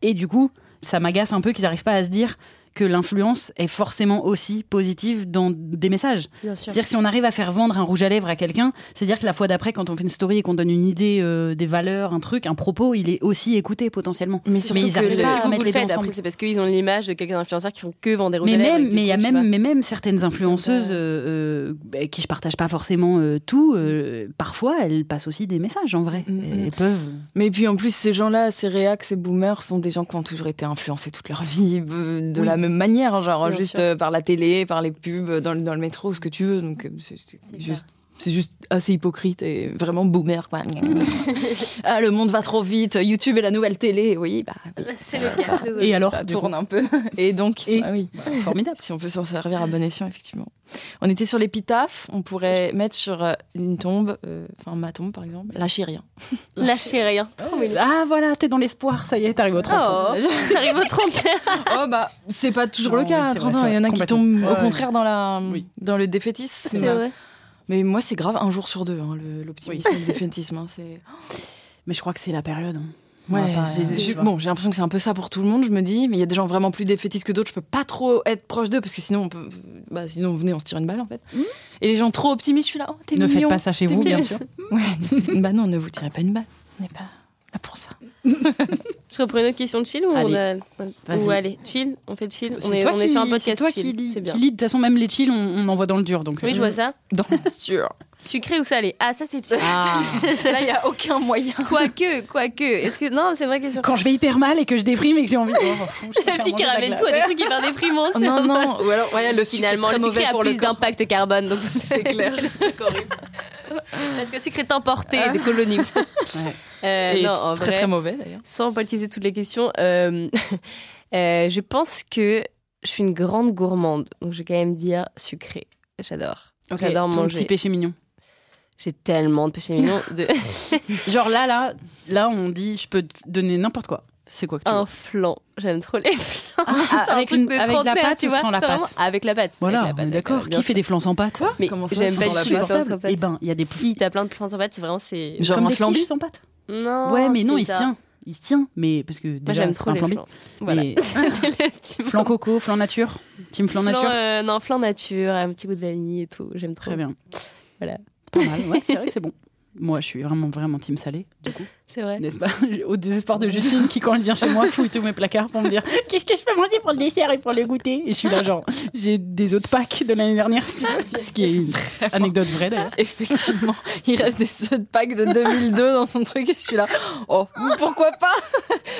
Et du coup, ça m'agace un peu qu'ils n'arrivent pas à se dire que l'influence est forcément aussi positive dans des messages. Bien sûr. C'est-à-dire que si on arrive à faire vendre un rouge à lèvres à quelqu'un, c'est-à-dire que la fois d'après, quand on fait une story et qu'on donne une idée, euh, des valeurs, un truc, un propos, il est aussi écté potentiellement. Mais surtout ils que le- pas à mettre les fait, après c'est parce qu'ils ont l'image de quelqu'un d'influenceur qui font que vendre des rouges Mais à lèvres. même, mais il y a même, mais même certaines influenceuses euh, euh, qui je partage pas forcément euh, tout. euh, parfois, elles passent aussi des messages en vrai. Mm, mm. Elles peuvent. Mais puis en plus, ces gens-là, ces réacs, ces boomers, sont des gens qui ont toujours été influencés toute leur vie de Oui. la même manière, genre Bien juste sûr. euh, par la télé, par les pubs, dans, le- dans le métro, ce que tu veux. Donc euh, C'est juste. C'est juste assez hypocrite et vraiment boomer, quoi. ah, le monde va trop vite, YouTube est la nouvelle télé. Oui, bah, oui, C'est le cas. Et alors, ça tourne coup un peu. Et donc, Et- ah oui, formidable. si on peut s'en servir à bon escient, effectivement. On était sur l'épitaphe, on pourrait mettre sur euh, une tombe, euh, enfin ma tombe par exemple, lâchez rien. Lâchez rien. Ah voilà, t'es dans l'espoir, ça y est, t'arrives au 30 ans. Oh, t'arrives au 30 Oh bah, c'est pas toujours Non, le cas à c'est 30 vrai, ans. c'est Il y en a qui tombent au contraire dans, la, Oui. dans le défaitisme. C'est vrai. Mais moi, c'est grave, un jour sur deux, hein, le- l'optimisme et le défaitisme. hein, c'est... Mais je crois que c'est la période. hein. Ouais, pas, euh, bon, j'ai l'impression que c'est un peu ça pour tout le monde, je me dis. Mais il y a des gens vraiment plus défaitistes que d'autres. Je peux pas trop être proche d'eux parce que sinon, on peut, bah, sinon, venez, on se tire une balle en fait. Mhm. Et les gens trop optimistes, je suis là. Oh, t'es Ne faites pas ça chez vous, bien sûr. Ouais. bah non, ne vous tirez pas une balle. N'est pas là pour ça. Je reprends une autre question de chill ou on a... Ou allez, chill, on fait chill. On est, on est sur un c'est podcast toi chill. qui, C'est bien. qui lead. De toute façon, même les chill, on, on envoie dans le dur. Donc, Oui, euh, je vois ça. Dans sûr. Sucré ou salé Ah, ça c'est chill. Ah. Là, il y a aucun moyen. Quoique, quoique. Est-ce que non, c'est une vraie question. Quand je vais hyper mal et que je déprime et que j'ai envie de. Oh, je La fille qui ramène tout à des trucs hyper déprimants. Non, non. Ou alors, ouais, le sucre Finalement, est le très sucré a pour plus d'impact carbone. donc C'est clair. Parce que le sucre est emporté des colonies. Ouais. Euh, Et non, en très vrai, très mauvais d'ailleurs. sans politiser toutes les questions, euh, euh, je pense que je suis une grande gourmande. Donc, je vais quand même dire sucré. J'adore. Ok, J'adore manger. petit péché mignon. J'ai tellement de péchés mignons. De... Genre là, là, là, on dit, je peux te donner n'importe quoi. C'est quoi que tu veux un flan. J'aime trop les flans. Ah, C'est un avec, truc une, de avec la pâte tu vois. sans la pâte vraiment Avec la pâte. Voilà, avec d'accord. avec Qui fait des flans sans pâte Mais Comment ça, j'aime pas la du tout les flans sans pâte. Eh ben, il y a des Si t'as plein de flans sans pâte, c'est vraiment c'est. Genre comme un flambi sans pâte. Non. ouais, mais non, il se tient. Il se tient, mais parce que déjà, j'aime trop un les flambi. flans. Voilà. Mais- Flan coco, flan nature. Team flan Flan, nature. euh, non, flan nature, un petit goût de vanille et tout. J'aime trop. Très bien. Voilà. Pas mal, ouais, c'est vrai c'est bon. Moi, je suis vraiment, vraiment team salé, du coup. C'est vrai. N'est-ce pas? Au désespoir de Justine qui, quand elle vient chez moi, fouille tous mes placards pour me dire Qu'est-ce que je peux manger pour le dessert et pour le goûter? Et je suis là, genre, j'ai des autres packs de l'année dernière, si tu veux. Ce qui est une anecdote vraie d'ailleurs. Effectivement, il reste des œufs de Pâques de 2002 dans son truc et je suis là. Oh, pourquoi pas?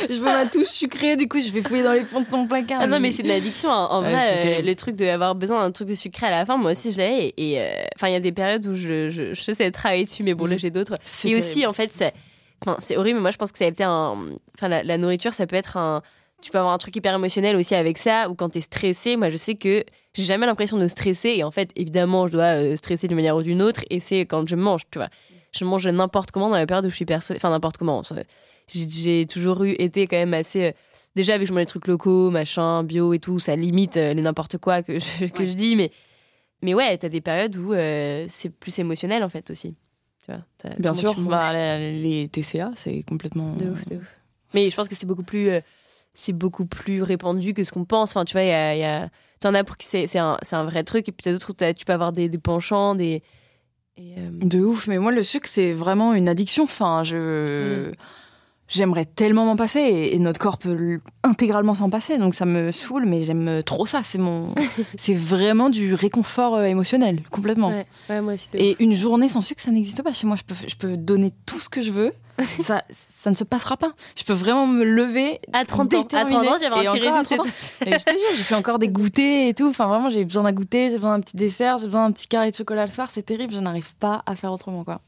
Je veux ma touche sucrée, du coup je vais fouiller dans les fonds de son placard. Ah non, mais c'est de l'addiction. hein. En vrai, euh, le truc d'avoir besoin d'un truc de sucré à la fin, moi aussi je l'ai. Et et, euh, enfin, il y a des périodes où je, je, je sais travailler dessus, mais bon, là Mm. j'ai d'autres. C'est Et terrible. aussi, en fait, c'est enfin, c'est horrible, mais moi je pense que ça a été un. Enfin, la, la nourriture, ça peut être un. Tu peux avoir un truc hyper émotionnel aussi avec ça, ou quand t'es stressé. Moi, je sais que j'ai jamais l'impression de stresser, et en fait, évidemment, je dois euh, stresser d'une manière ou d'une autre, et c'est quand je mange, tu vois. Je mange n'importe comment dans la période où je suis hyper stressée. Enfin, n'importe comment. J'ai toujours eu, été quand même assez. euh, Déjà, vu que je mange des trucs locaux, machin, bio et tout, ça limite euh, les n'importe quoi que je, que je dis, mais. Mais ouais, t'as des périodes où euh, c'est plus émotionnel, en fait, aussi. Tu vois, t'as- Bien sûr, bah, les, TCA, c'est complètement. De ouf, de ouf. Mais je pense que c'est beaucoup plus, euh, c'est beaucoup plus répandu que ce qu'on pense. Enfin, tu vois, il y a, y a... t'en as pour qui c'est, c'est un, un vrai truc, et puis t'as d'autres où tu peux avoir des, des penchants, des. Et, euh, De ouf, mais moi le sucre c'est vraiment une addiction. Enfin, je Mm. J'aimerais tellement m'en passer et, et notre corps peut intégralement s'en passer, donc ça me saoule, mais j'aime trop ça. C'est mon, c'est vraiment du réconfort euh, émotionnel, complètement. ouais, ouais, moi aussi. de ouf. Et une journée sans sucre, ça n'existe pas chez moi. Je peux, je peux donner tout ce que je veux. Ça, ça ne se passera pas. Je peux vraiment me lever. à 30 ans, à 30 déterminée. ans, j'avais un petit régime. 30 ans. c'est- Et je te jure, j'ai fait encore des goûters et tout. Enfin, vraiment, j'ai besoin d'un goûter, j'ai besoin d'un petit dessert, j'ai besoin d'un petit carré de chocolat le soir. C'est terrible, je n'arrive pas à faire autrement, quoi.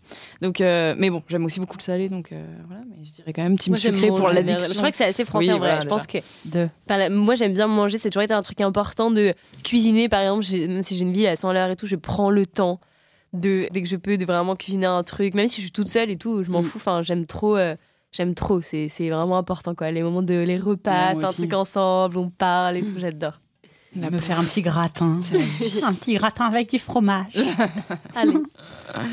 Donc, euh, mais bon, j'aime aussi beaucoup le salé, donc euh, voilà. Mais je dirais quand même j'aime sucré pour l'addiction. Je crois que c'est assez français Oui, en vrai. voilà, je pense que De... Enfin, moi, j'aime bien manger. C'est toujours été un truc important de cuisiner. Par exemple, si j'ai une vie à 100 l'heure et tout, je prends le temps de, dès que je peux, de vraiment cuisiner un truc. Même si je suis toute seule et tout, je m'en Mm. fous. Enfin, j'aime trop. euh, j'aime trop. C'est, c'est vraiment important, quoi. Les moments de les repas, un aussi. truc ensemble, on parle et tout. J'adore. Me faire un petit gratin. un petit gratin avec du fromage. Allez. Bon,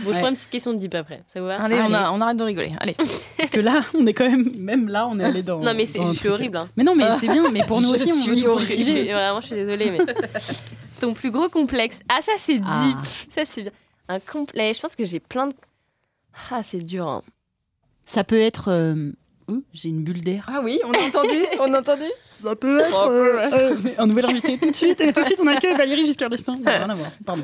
je Ouais. prends une petite question de deep après. Ça vous va Allez, on, a- on arrête de rigoler. Allez. Parce que là, on est quand même, même là, on est allé dans. Non, mais c'est, dans un je suis truc. horrible. Hein. Mais non, mais c'est bien. Mais pour nous Je aussi, on suis veut horrible. Je vraiment, je suis désolée, mais. Ton plus gros complexe. Ah, ça, c'est deep. Ah. Ça, c'est bien. Un complexe. Je pense que j'ai plein de. Ah, c'est dur. Hein. Ça peut être. euh, ouh, J'ai une bulle d'air. Ah oui, on a entendu, on a entendu. Ça peut être. euh, un nouvel invité tout de suite. Et tout de suite, on accueille Valérie Giscard d'Estaing. Non, Rien à voir. Pardon.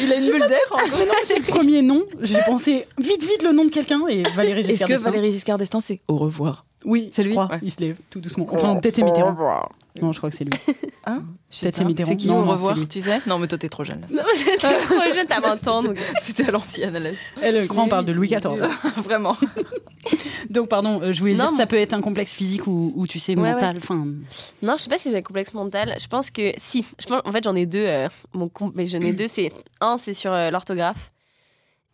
Il a une bulle d'air. en gros. Mais non, c'est le premier nom. J'ai pensé vite, vite le nom de quelqu'un et Valérie Est-ce Giscard que d'Estaing. Valérie Giscard d'Estaing, c'est au revoir? Oui, C'est lui crois. Ouais. Il se lève tout doucement. Enfin, peut-être c'est Mitterrand. Non, je crois que c'est lui. Hein Peut-être c'est Mitterrand. C'est qui Non, au non, revoir, tu sais Non, mais toi t'es trop jeune. là. Non, mais t'es trop jeune, t'as 20 ans. Donc... C'était à l'ancienne, Alès. Elle, crois, on parle de Louis XIV. Vraiment. Donc, pardon, euh, je voulais Non, dire, mais- ça peut être un complexe physique ou, ou tu sais, Ouais, mental. Enfin, Non, je sais pas si j'ai un complexe mental. Je pense que si. Je pense, en fait, j'en ai deux. euh, mon com- mais j'en ai deux. C'est un, c'est sur euh, l'orthographe.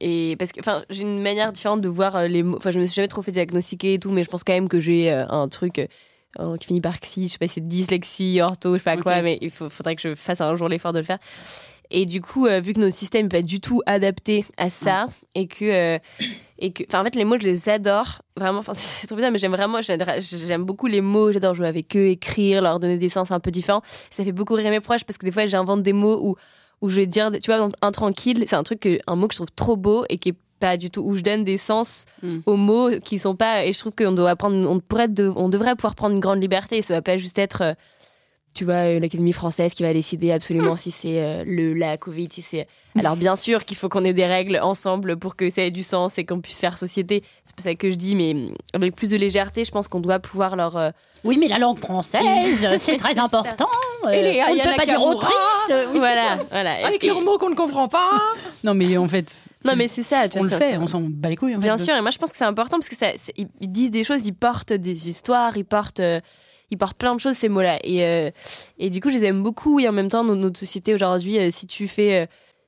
Et parce que, enfin, j'ai une manière différente de voir euh, les mots. Enfin, je me suis jamais trop fait diagnostiquer et tout, mais je pense quand même que j'ai euh, un truc euh, qui finit par xy. Je sais pas si c'est dyslexie, ortho, je sais pas quoi, mais il faut- faudrait que je fasse un jour l'effort de le faire. Et du coup, euh, vu que notre système n'est pas du tout adapté à ça, et que. euh, et que, enfin, en fait, les mots, je les adore. Vraiment, enfin, c'est trop bizarre, mais j'aime vraiment, j'aime beaucoup les mots. J'adore jouer avec eux, écrire, leur donner des sens un peu différents. Ça fait beaucoup rire mes proches parce que des fois, j'invente des mots où, où je vais dire, tu vois, intranquille, c'est un truc, que, un mot que je trouve trop beau et qui est pas du tout, où je donne des sens Mm. aux mots qui sont pas, et je trouve qu'on doit prendre, on pourrait, de- on devrait pouvoir prendre une grande liberté et ça va pas juste être, euh, tu vois, euh, l'Académie française qui va décider absolument si c'est euh, le la Covid, si c'est. Alors bien sûr qu'il faut qu'on ait des règles ensemble pour que ça ait du sens et qu'on puisse faire société. C'est pas ça que je dis, mais mm, avec plus de légèreté, je pense qu'on doit pouvoir leur. euh, Oui, mais la langue française, c'est très important. Euh, Et les on ne peut pas dire autrice. euh, oui. Voilà, voilà. Avec Et- les mots qu'on ne comprend pas. Non, mais en fait, Non mais c'est ça. tu on vois, le ça- fait, ça- on s'en bat les couilles. En Bien fait, sûr, et moi je pense que c'est important parce que ça, ils, ils disent des choses, ils portent des histoires, ils portent, euh, ils portent plein de choses ces mots-là. Et, euh, et du coup, je les aime beaucoup. Et en même temps, notre société aujourd'hui, euh, si tu fais, euh,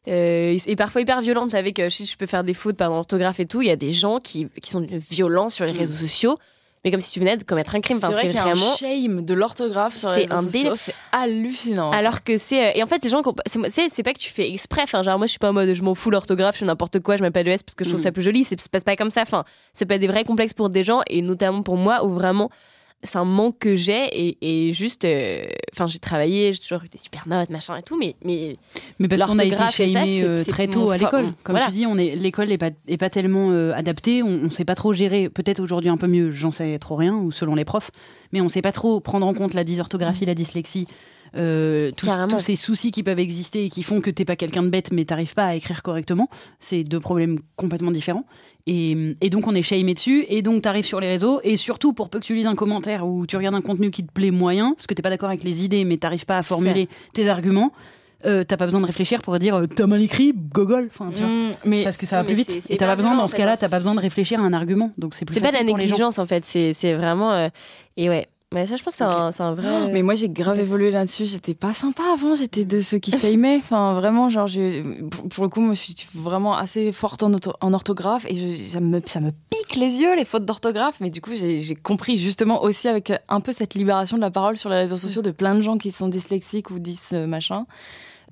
euh, et parfois hyper violente avec si je peux faire des fautes par l'orthographe et tout il y a des gens qui, qui sont violents sur les Mm. réseaux sociaux mais comme si tu venais de commettre un crime C'est Enfin, vrai qu'il y a vraiment un shame de l'orthographe sur les réseaux sociaux, c'est hallucinant. alors que c'est et en fait les gens c'est pas que tu fais exprès enfin genre moi je suis pas en mode je m'en fous l'orthographe je fais n'importe quoi je mets pas de s parce que je trouve Mm. ça plus joli ça se passe pas comme ça enfin c'est pas des vrais complexes pour des gens et notamment pour moi où vraiment c'est un manque que j'ai et, et juste euh, enfin j'ai travaillé j'ai toujours eu des super notes machin et tout mais mais Mais parce qu'on a été shamé euh, très mon tôt à l'école. Comme voilà. tu dis, on est l'école n'est pas est pas tellement euh, adaptée. On, on sait pas trop gérer. Peut-être aujourd'hui un peu mieux. J'en sais trop rien ou selon les profs. Mais on sait pas trop prendre en compte la dysorthographie, la dyslexie. Euh, tous, ces soucis qui peuvent exister et qui font que t'es pas quelqu'un de bête mais t'arrives pas à écrire correctement, c'est deux problèmes complètement différents. Et, et donc on est shamé dessus et donc t'arrives sur les réseaux et surtout pour peu que tu lises un commentaire ou tu regardes un contenu qui te plaît moyen parce que t'es pas d'accord avec les idées mais t'arrives pas à formuler tes arguments, euh, t'as pas besoin de réfléchir pour dire euh, t'as mal écrit, gogol. Enfin, tu vois. Mm, mais Parce que ça va plus vite. c'est Et t'as pas besoin, dans ce cas-là, t'as pas besoin de réfléchir à un argument. Donc c'est plus c'est pas de la négligence en fait c'est c'est vraiment euh, et ouais mais ça je pense que c'est un, c'est un vrai Oh, mais moi j'ai grave évolué là-dessus. J'étais pas sympa avant. J'étais de ceux qui shamaient. Enfin vraiment genre je, pour, le coup moi je suis vraiment assez forte en, orthographe et je- ça me ça me pique les yeux les fautes d'orthographe. Mais du coup j'ai j'ai compris justement aussi avec un peu cette libération de la parole sur les réseaux sociaux de plein de gens qui sont dyslexiques ou dys euh, machin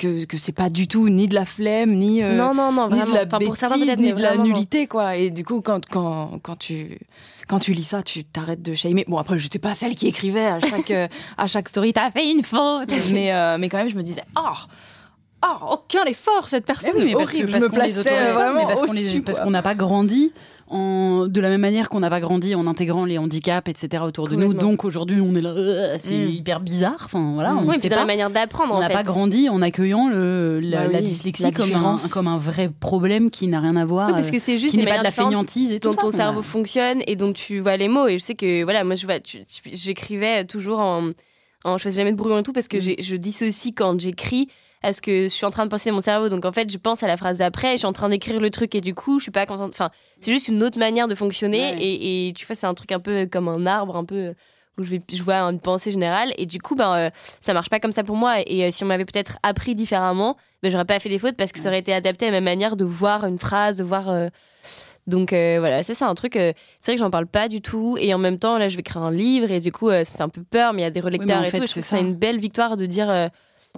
que que c'est pas du tout ni de la flemme ni euh, non non non ni de la enfin, bêtise, ni de la vraiment, nullité quoi. Et du coup quand quand quand tu quand tu lis ça tu t'arrêtes de shamer. Bon après j'étais pas celle qui écrivait à chaque euh, à chaque story t'as fait une faute! Mais euh, mais quand même je me disais oh oh aucun effort cette personne oui, mais parce que- horrible parce je me plaçais vraiment mais parce qu'on les- au-dessus, parce quoi. qu'on n'a pas grandi en, de la même manière qu'on n'a pas grandi en intégrant les handicaps, etc. autour de nous. Donc aujourd'hui, on est là, euh, c'est Mm. hyper bizarre. Enfin voilà, Mm. on oui sait puis dans pas. la manière d'apprendre on n'a pas grandi en accueillant le, la, Bah la oui, dyslexie la comme, un, comme un vrai problème qui n'a rien à voir, Oui, parce euh, que c'est juste qui n'est pas de la feignantise et tout dont ça. ton a- cerveau fonctionne et dont tu vois les mots. Et je sais que, voilà, moi, je vois, j'écrivais toujours en, en. Je faisais jamais de brouillon et tout parce que Mm. j'ai- je dissocie quand j'écris à ce que je suis en train de penser mon cerveau. Donc, en fait, je pense à la phrase d'après, je suis en train d'écrire le truc et du coup, je suis pas contente. Enfin, c'est juste une autre manière de fonctionner. Ouais. Et, et tu vois, c'est un truc un peu comme un arbre, un peu où je, vais, je vois une pensée générale. Et du coup, ben, euh, ça marche pas comme ça pour moi. Et, euh, si on m'avait peut-être appris différemment, ben, j'aurais pas fait des fautes parce que ça aurait été adapté à ma manière de voir une phrase, de voir. euh, donc euh, voilà, ça c'est un truc. euh, c'est vrai que j'en parle pas du tout. Et en même temps, là, je vais écrire un livre et du coup, euh, ça fait un peu peur, mais il y a des relecteurs en et fait, tout. Je c'est que une belle victoire de dire. euh,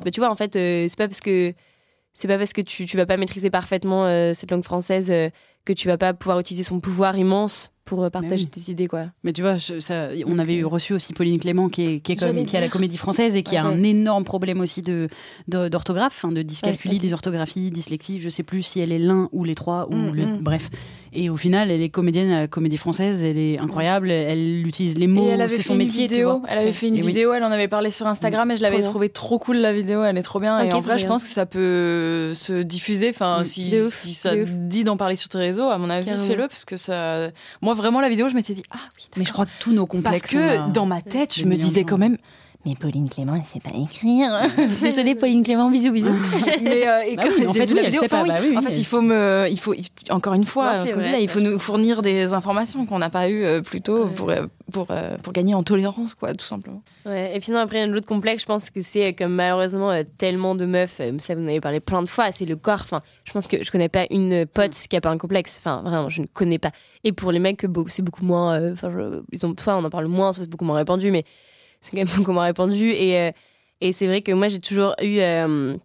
bah, tu vois, en fait, euh, c'est pas parce que c'est pas parce que tu, tu vas pas maîtriser parfaitement cette langue française que tu vas pas pouvoir utiliser son pouvoir immense pour partager oui. tes idées, quoi. Mais tu vois, je- ça, on avait eu reçu aussi Pauline Clément, qui est, qui est, comme- qui est à la. Comédie Française et qui a un énorme problème aussi de de- d'orthographe, enfin, de dyscalculie, Ouais, ok. dysorthographie, dyslexie. Je sais plus si elle est l'un ou les trois ou Mm, le, mm. bref. Et au final, elle est comédienne à la Comédie Française. Elle est incroyable. Elle utilise les mots. et elle avait C'est fait son une métier. tu vidéo, vois. elle avait fait une Et oui. vidéo, elle en avait parlé sur Instagram et je l'avais trouvée trop cool la vidéo, elle est trop bien. et en vrai, je pense que ça peut se diffuser. Enfin, Mm. si, si ça dit d'en parler sur tes réseaux, à mon avis, fais-le parce que ça. Moi, vraiment, la vidéo, je m'étais dit ah oui. Mais je crois que tous nos Parce complexes. que on a- dans ma tête, je me disais quand même, mais Pauline Clément, elle sait pas écrire. Désolée, Pauline Clément, bisous, bisous. mais euh, et Bah oui, en j'ai fait, vu oui, la vidéo, sait enfin, pas, oui, bah oui, en fait, il faut me, il faut, encore une fois, Non, ce qu'on vrai, dit là, il faut nous fournir des informations qu'on n'a pas eues euh, plus tôt pour, euh, pour, euh, pour gagner en tolérance, quoi, tout simplement. Ouais, et puis sinon, après, il y a un autre complexe, je pense que c'est euh, comme malheureusement euh, tellement de meufs, euh, ça vous en avez parlé plein de fois, c'est le corps. Enfin, je pense que je connais pas une pote qui a pas un complexe. Enfin, vraiment, je ne connais pas. Et pour les mecs, c'est beaucoup moins. euh, Enfin, je- ils ont, soit on en parle moins, soit c'est beaucoup moins répandu, mais c'est quand même moins répandu. Et, euh, et c'est vrai que moi, j'ai toujours eu. euh,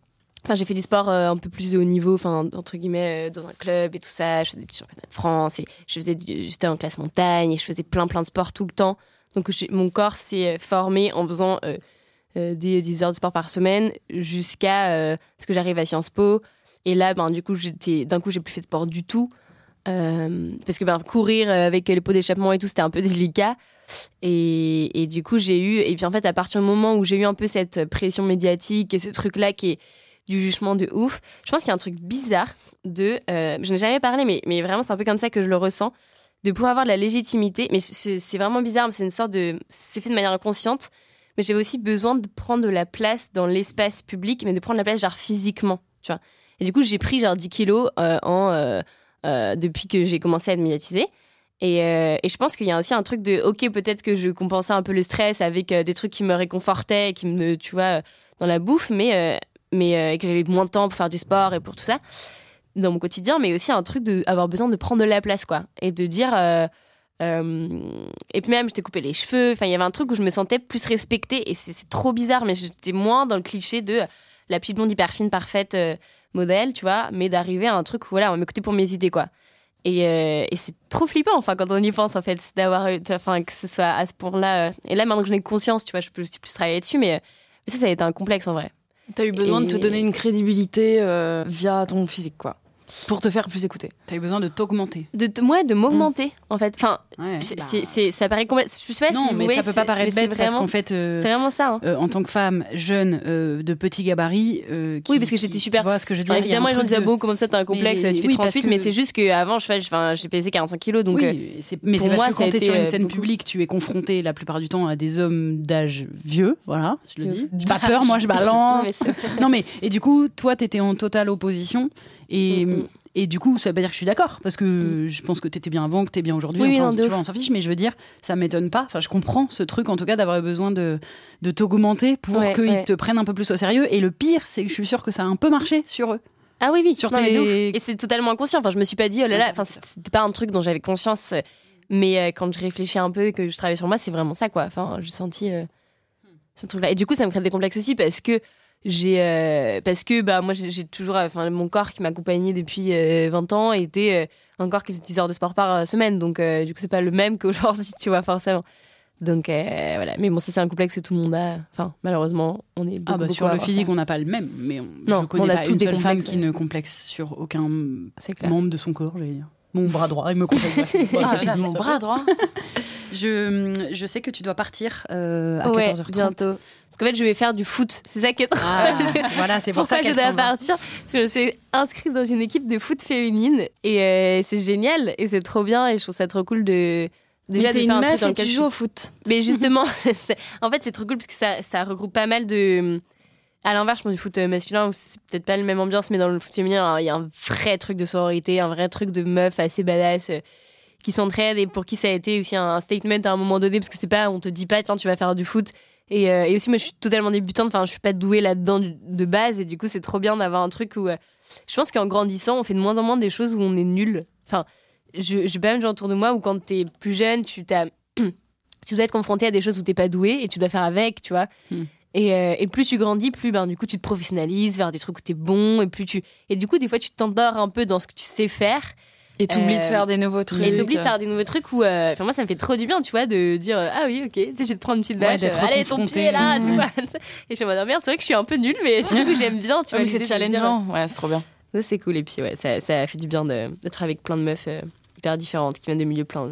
Enfin, j'ai fait du sport euh, un peu plus de haut niveau, enfin, entre guillemets, dans un club et tout ça. Je faisais des championnats de France et je faisais j'étais en classe montagne et je faisais plein, plein de sports tout le temps. Donc, mon corps s'est formé en faisant euh, des 10 heures de sport par semaine jusqu'à ce que j'arrive à Sciences Po. Et là, ben, du coup, d'un coup, j'ai plus fait de sport du tout. Parce que ben, courir avec les pots d'échappement et tout, c'était un peu délicat. Et, du coup, j'ai eu. Et puis en fait, à partir du moment où j'ai eu un peu cette pression médiatique et ce truc-là qui est du jugement de ouf, je pense qu'il y a un truc bizarre de. euh, je n'ai jamais parlé, mais, mais vraiment, c'est un peu comme ça que je le ressens. De pouvoir avoir de la légitimité. Mais c'est vraiment bizarre, c'est une sorte de. C'est fait de manière inconsciente. Mais j'avais aussi besoin de prendre de la place dans l'espace public, mais de prendre la place, genre physiquement, tu vois. Et du coup, j'ai pris genre 10 kilos euh, en, euh, euh, depuis que j'ai commencé à être médiatisée. Et, euh, et je pense qu'il y a aussi un truc de, ok, peut-être que je compensais un peu le stress avec euh, des trucs qui me réconfortaient, qui me, tu vois, euh, dans la bouffe, mais, euh, mais que j'avais moins de temps pour faire du sport et pour tout ça dans mon quotidien, mais aussi un truc de avoir besoin de prendre de la place, quoi, et de dire. et puis même, j'étais coupé les cheveux. Enfin, il y avait un truc où je me sentais plus respectée, et c'est trop bizarre, mais j'étais moins dans le cliché de la petite blonde hyper fine, parfaite, modèle, tu vois, mais d'arriver à un truc où voilà, on va m'écouter pour mes idées, quoi. Et, euh, et c'est trop flippant, enfin, quand on y pense, en fait, d'avoir, enfin, que ce soit à ce point-là. euh. Et là, maintenant que j'en ai conscience, tu vois, je peux aussi plus travailler dessus, mais, mais ça, ça a été un complexe en vrai. T'as eu besoin de te donner une crédibilité euh, via ton physique, quoi. Pour te faire plus écouter. T'as eu besoin de t'augmenter. De, de, ouais, de m'augmenter, en fait. Enfin, Ouais, c'est- bah, c'est- c'est- ça paraît complètement. Je sais pas Non, si vous mais voyez, ça peut pas paraître bête parce vraiment- qu'en fait, euh, C'est vraiment ça. hein. euh, en tant que femme jeune euh, de petit gabarit, euh, qui- Oui, parce que j'étais tu super- vois ce que je veux dire Enfin, évidemment, les gens disaient, de- bon, comment ça, t'as un complexe, Mais- tu fais oui, 38, parce que- mais c'est juste qu'avant, je fais, enfin, j'ai pesé 45 kilos, donc. Oui, c'est- mais pour c'est parce moi, que quand t'es sur une scène publique, tu es confronté la plupart du temps à des hommes d'âge vieux, voilà, je le dis. Pas peur, moi je balance. non mais et du coup, toi t'étais en totale opposition et Mm, mm. et du coup, ça veut pas dire que je suis d'accord parce que je pense que t'étais bien avant, que t'es bien aujourd'hui. Oui, enfin, tu vois, on s'en fiche, mais je veux dire, ça m'étonne pas. Enfin, je comprends ce truc en tout cas d'avoir besoin de de t'augmenter pour Ouais, qu'ils ouais. te prennent un peu plus au sérieux. Et le pire, c'est que je suis sûre que ça a un peu marché sur eux. Ah oui, oui, Sur non, mais tes- ouf. Et c'est totalement inconscient. Enfin, je me suis pas dit, oh là là, enfin, c'était pas un truc dont j'avais conscience. Mais euh, quand je réfléchis un peu et que je travaille sur moi, c'est vraiment ça, quoi. Enfin, j'ai senti euh, ce truc-là. Et du coup, ça me crée des complexes aussi parce que j'ai. euh, parce que, bah, moi, j'ai toujours. euh, Enfin, mon corps qui m'accompagnait depuis euh, 20 ans était euh, un corps qui faisait 10 heures de sport par euh, semaine. Donc, euh, du coup, c'est pas le même qu'aujourd'hui, tu vois, forcément. Donc, euh, voilà. Mais bon, ça, c'est un complexe que tout le monde a. Enfin, malheureusement, on est beaucoup, Ah bah beaucoup sur le physique, ça. on n'a pas le même, mais on, Non, je connais on a pas tous une des seule femme complexes, qui ouais. ne complexe sur aucun membre de son corps, j'allais dire. Mon bras droit, il me complexe. Ah, mon bras droit. Je, je sais que tu dois partir euh, à Ouais, 14h30. bientôt. Parce qu'en fait, je vais faire du foot. C'est ça qui est Ah, que- voilà, c'est pour Pourquoi ça je qu'elle dois partir Parce que je suis inscrite dans une équipe de foot féminine et euh, c'est génial et c'est trop bien et je trouve ça trop cool de déjà de t'es faire une un meuf et tu je joues au foot. Mais justement, en fait, c'est trop cool parce que ça, ça regroupe pas mal de. À l'inverse, je pense du foot euh, masculin, c'est peut-être pas la même ambiance, mais dans le foot féminin, il y a un vrai truc de sororité, un vrai truc de meuf assez badass qui s'entraide et pour qui ça a été aussi un statement à un moment donné, parce que c'est pas, on te dit pas, tiens, tu vas faire du foot. Et, euh, et aussi, moi, je suis totalement débutante, enfin, je suis pas douée là-dedans de base, et du coup, c'est trop bien d'avoir un truc où. euh, je pense qu'en grandissant, on fait de moins en moins des choses où on est nul. Enfin, je- j'ai pas même gens autour de moi où quand t'es plus jeune, tu t'as tu dois être confronté à des choses où t'es pas doué et tu dois faire avec, tu vois. Hmm. Et, euh, et plus tu grandis, plus ben, du coup tu te professionnalises vers des trucs où t'es bon et plus tu et du coup des fois tu t'endors un peu dans ce que tu sais faire Et t'oublies Euh, de faire des nouveaux trucs. et t'oublies de faire des nouveaux trucs où euh, enfin moi ça me fait trop du bien tu vois de dire euh, ah oui ok tu sais je vais te prendre une petite Ouais, vache d'être allez ton pied là tu vois et je suis en mode Ah, merde c'est vrai que je suis un peu nulle mais du coup j'aime bien tu vois Ouais, c'est dire, challengeant. Ouais, c'est trop bien. ça, c'est cool. Et puis, ouais, ça, ça fait du bien de- d'être avec plein de meufs euh, hyper différentes, qui viennent de milieux plein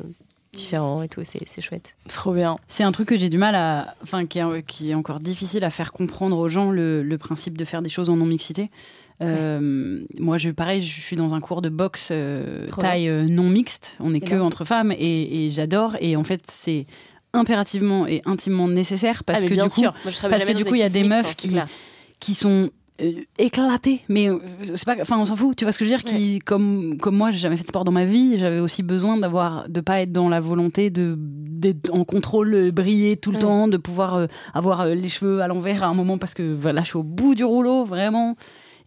différents et tout. C'est c'est chouette. Trop bien. C'est un truc que j'ai du mal à. Enfin, qui est, qui est encore difficile à faire comprendre aux gens, le, le principe de faire des choses en non-mixité. Euh, Moi, je, pareil, je suis dans un cours de boxe euh, taille euh, non mixte. On est que entre femmes et, et j'adore. Et en fait, c'est impérativement et intimement nécessaire parce ah, que bien du coup, sûr. Moi, parce que du coup, il y a des meufs hein, qui- clair. qui sont éclatées, mais c'est pas, enfin on s'en fout, tu vois ce que je veux dire, qui comme comme moi j'ai jamais fait de sport dans ma vie, j'avais aussi besoin d'avoir de pas être dans la volonté de d'être en contrôle, briller tout le Ouais. temps, de pouvoir avoir les cheveux à l'envers à un moment parce que voilà je suis au bout du rouleau vraiment.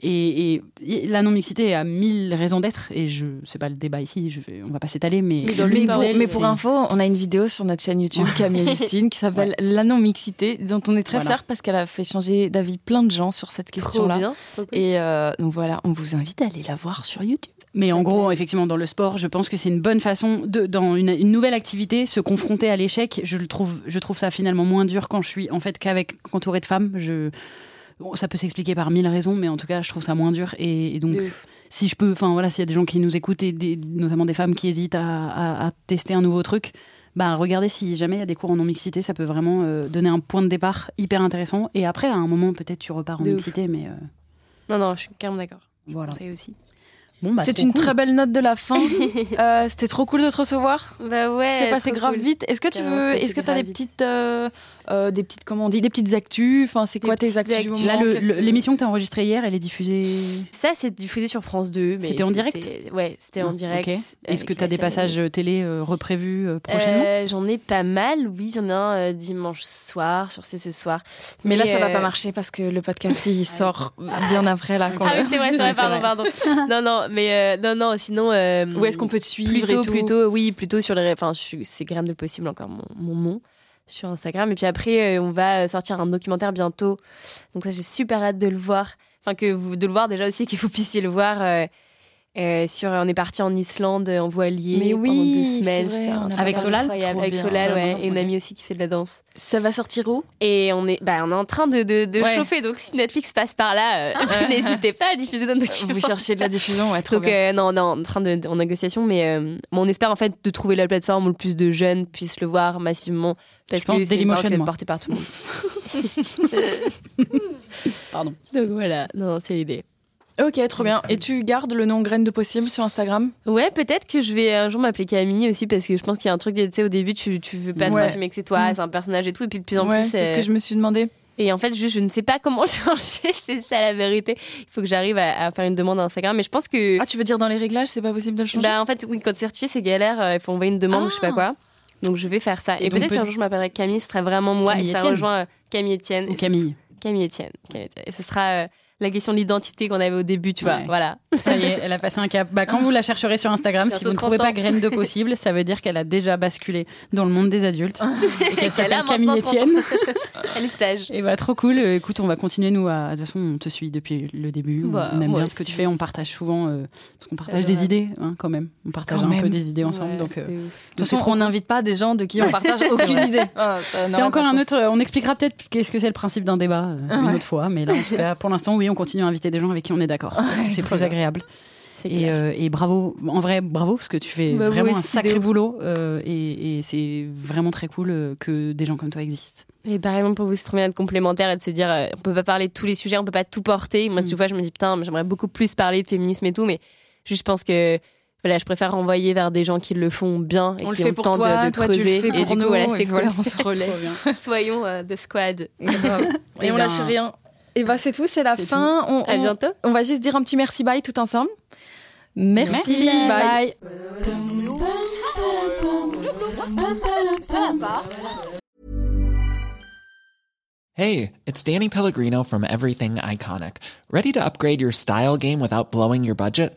Et, et- et la non mixité a mille raisons d'être et je c'est pas le débat ici, je vais, on va pas s'étaler, mais Mais pour, mais info, on a une vidéo sur notre chaîne YouTube, Camille et Justine, qui s'appelle La non-mixité, dont on est très Voilà. fiers parce qu'elle a fait changer d'avis plein de gens sur cette question-là. Et euh, donc voilà, on vous invite à aller la voir sur YouTube. Mais en gros, effectivement, dans le sport, je pense que c'est une bonne façon de, dans une, une nouvelle activité, se confronter à l'échec. Je le trouve, je trouve ça finalement moins dur quand je suis en fait qu'avec entouré de femmes. Je, bon, ça peut s'expliquer par mille raisons, mais en tout cas, je trouve ça moins dur. Et, et donc, si je peux, enfin voilà, s'il y a des gens qui nous écoutent et des- notamment des femmes qui hésitent à, à- à tester un nouveau truc, bah regardez si jamais il y a des cours en non mixité, ça peut vraiment euh, donner un point de départ hyper intéressant. Et après, à un moment, peut-être tu repars en De ouf. mixité, mais euh, Non, non, je suis carrément d'accord. voilà. Ça aussi. Bon, bah, C'est une cool. très belle note de la fin. Euh, C'était trop cool de te recevoir. Bah ouais. c'est passé grave cool. vite. Est-ce que tu Ça veux, est-ce que tu as des petites, euh, euh, des petites, comment on dit, des petites actus Enfin, c'est quoi tes actus Là, l'émission que tu as enregistrée hier, elle est diffusée. Ça, c'est diffusé sur France 2. mais C'était en direct Ouais, c'était en Ah, direct. Est-ce que tu as des passages télé euh, reprévus euh, prochainement Euh, J'en ai pas mal, oui, j'en ai un euh, dimanche soir, sur C'est ce soir. Mais là, ça va euh, pas marcher parce que le podcast il sort bien après là. quand Ah oui, c'est vrai, c'est vrai, pardon, pardon. Non, non, mais euh, non, non, sinon. euh, Où est-ce qu'on peut te suivre plutôt, plutôt, oui, plutôt sur les. Enfin, c'est Graines de Possible, encore mon, mon nom sur Instagram. Et puis après, euh, on va sortir un documentaire bientôt. Donc ça, j'ai super hâte de le voir. Enfin, que vous, de le voir déjà aussi, que vous puissiez le voir. Euh, sur, on est parti en Islande en voilier Mais oui, pendant deux semaines. vrai, un Avec Solal Avec bien. Solal, ouais, et une amie aussi qui fait de la danse. Ça va sortir où? Et on est, bah, on est en train de, de, de Ouais. chauffer. Donc si Netflix passe par là, euh, n'hésitez pas à diffuser notre documentaire. Vous cherchez de la diffusion, ouais, trop Donc bien. euh, non, non, en train de, en négociation, mais, euh, on espère en fait de trouver la plateforme où le plus de jeunes puissent le voir massivement parce Je que c'est portée par tout le monde. Pardon. Donc voilà, non, c'est l'idée. Ok, trop bien. Et tu gardes le nom Graines de Possible sur Instagram? Ouais, peut-être que je vais un jour m'appeler Camille aussi parce que je pense qu'il y a un truc, tu sais, au début tu, tu veux pas te Ouais. assumer que c'est toi, Mm. c'est un personnage et tout, et puis de plus en Ouais, plus. c'est ce euh, que je me suis demandé. Et en fait, juste, je ne sais pas comment changer, c'est ça la vérité. Il faut que j'arrive à, à faire une demande à Instagram, mais je pense que. Ah, tu veux dire dans les réglages, c'est pas possible de le changer? Bah, en fait, oui, quand c'est certifié, c'est galère. euh, Il faut envoyer une demande ou je sais pas Ah. quoi. Donc, je vais faire ça. Et, peut-être peut- qu'un jour, je m'appellerai Camille, ce serait vraiment moi. Camille et ça Etienne. rejoint euh, Camille Etienne. Ou Camille. Camille Etienne. Camille Etienne. Et ce sera euh, la question de l'identité qu'on avait au début, tu vois. Ouais. Voilà. Ça y est, elle a passé un cap. Bah, quand vous la chercherez sur Instagram, si vous ne trouvez 30 pas ans. graine de possible, ça veut dire qu'elle a déjà basculé dans le monde des adultes et qu'elle s'appelle Camille maintenant 30 ans. Etienne. Elle est sage. Et bah trop cool. Euh, Écoute, on va continuer nous à. De toute façon, on te suit depuis le début. On- Bah, on aime bien ce que tu fais. On partage souvent euh, parce qu'on partage Adorable. des idées hein, quand même. On partage un peu des idées ensemble. Ouais, donc euh, de ouf. De toute façon, trop on n'invite pas des gens de qui on partage aucune idée. Ah, c'est encore un autre. On expliquera peut-être qu'est-ce que c'est le principe d'un débat euh, une autre fois. Mais là, en tout cas, pour l'instant, oui, on continue à inviter des gens avec qui on est d'accord parce que c'est plus agréable. Et, euh, et bravo, en vrai, bravo, parce que tu fais Bah, vraiment un sacré boulot euh, et, et c'est vraiment très cool euh, que des gens comme toi existent. Et pareillement pour vous, c'est trop bien d'être complémentaire et de se dire, euh, on peut pas parler de tous les sujets, on peut pas tout porter. Moi, Mm. tu vois, je me dis, putain, mais j'aimerais beaucoup plus parler de féminisme et tout, mais juste, je pense que, voilà, je préfère renvoyer vers des gens qui le font bien et On le qui fait ont pour le temps toi, de, de toi tu le fais et pour du coup, nous. voilà, et c'est voilà, cool. on se relaie. Soyons euh, de squad. Et, Eh on ben, lâche rien. Et bah c'est tout, c'est la fin. On, À on- bientôt. on va juste dire un petit merci bye tout ensemble. Merci, bye. bye. Hey, it's Danny Pellegrino from Everything Iconic. Ready to upgrade your style game without blowing your budget?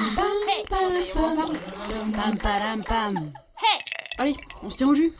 Pam, param, pam. Allez, on se tient au jus.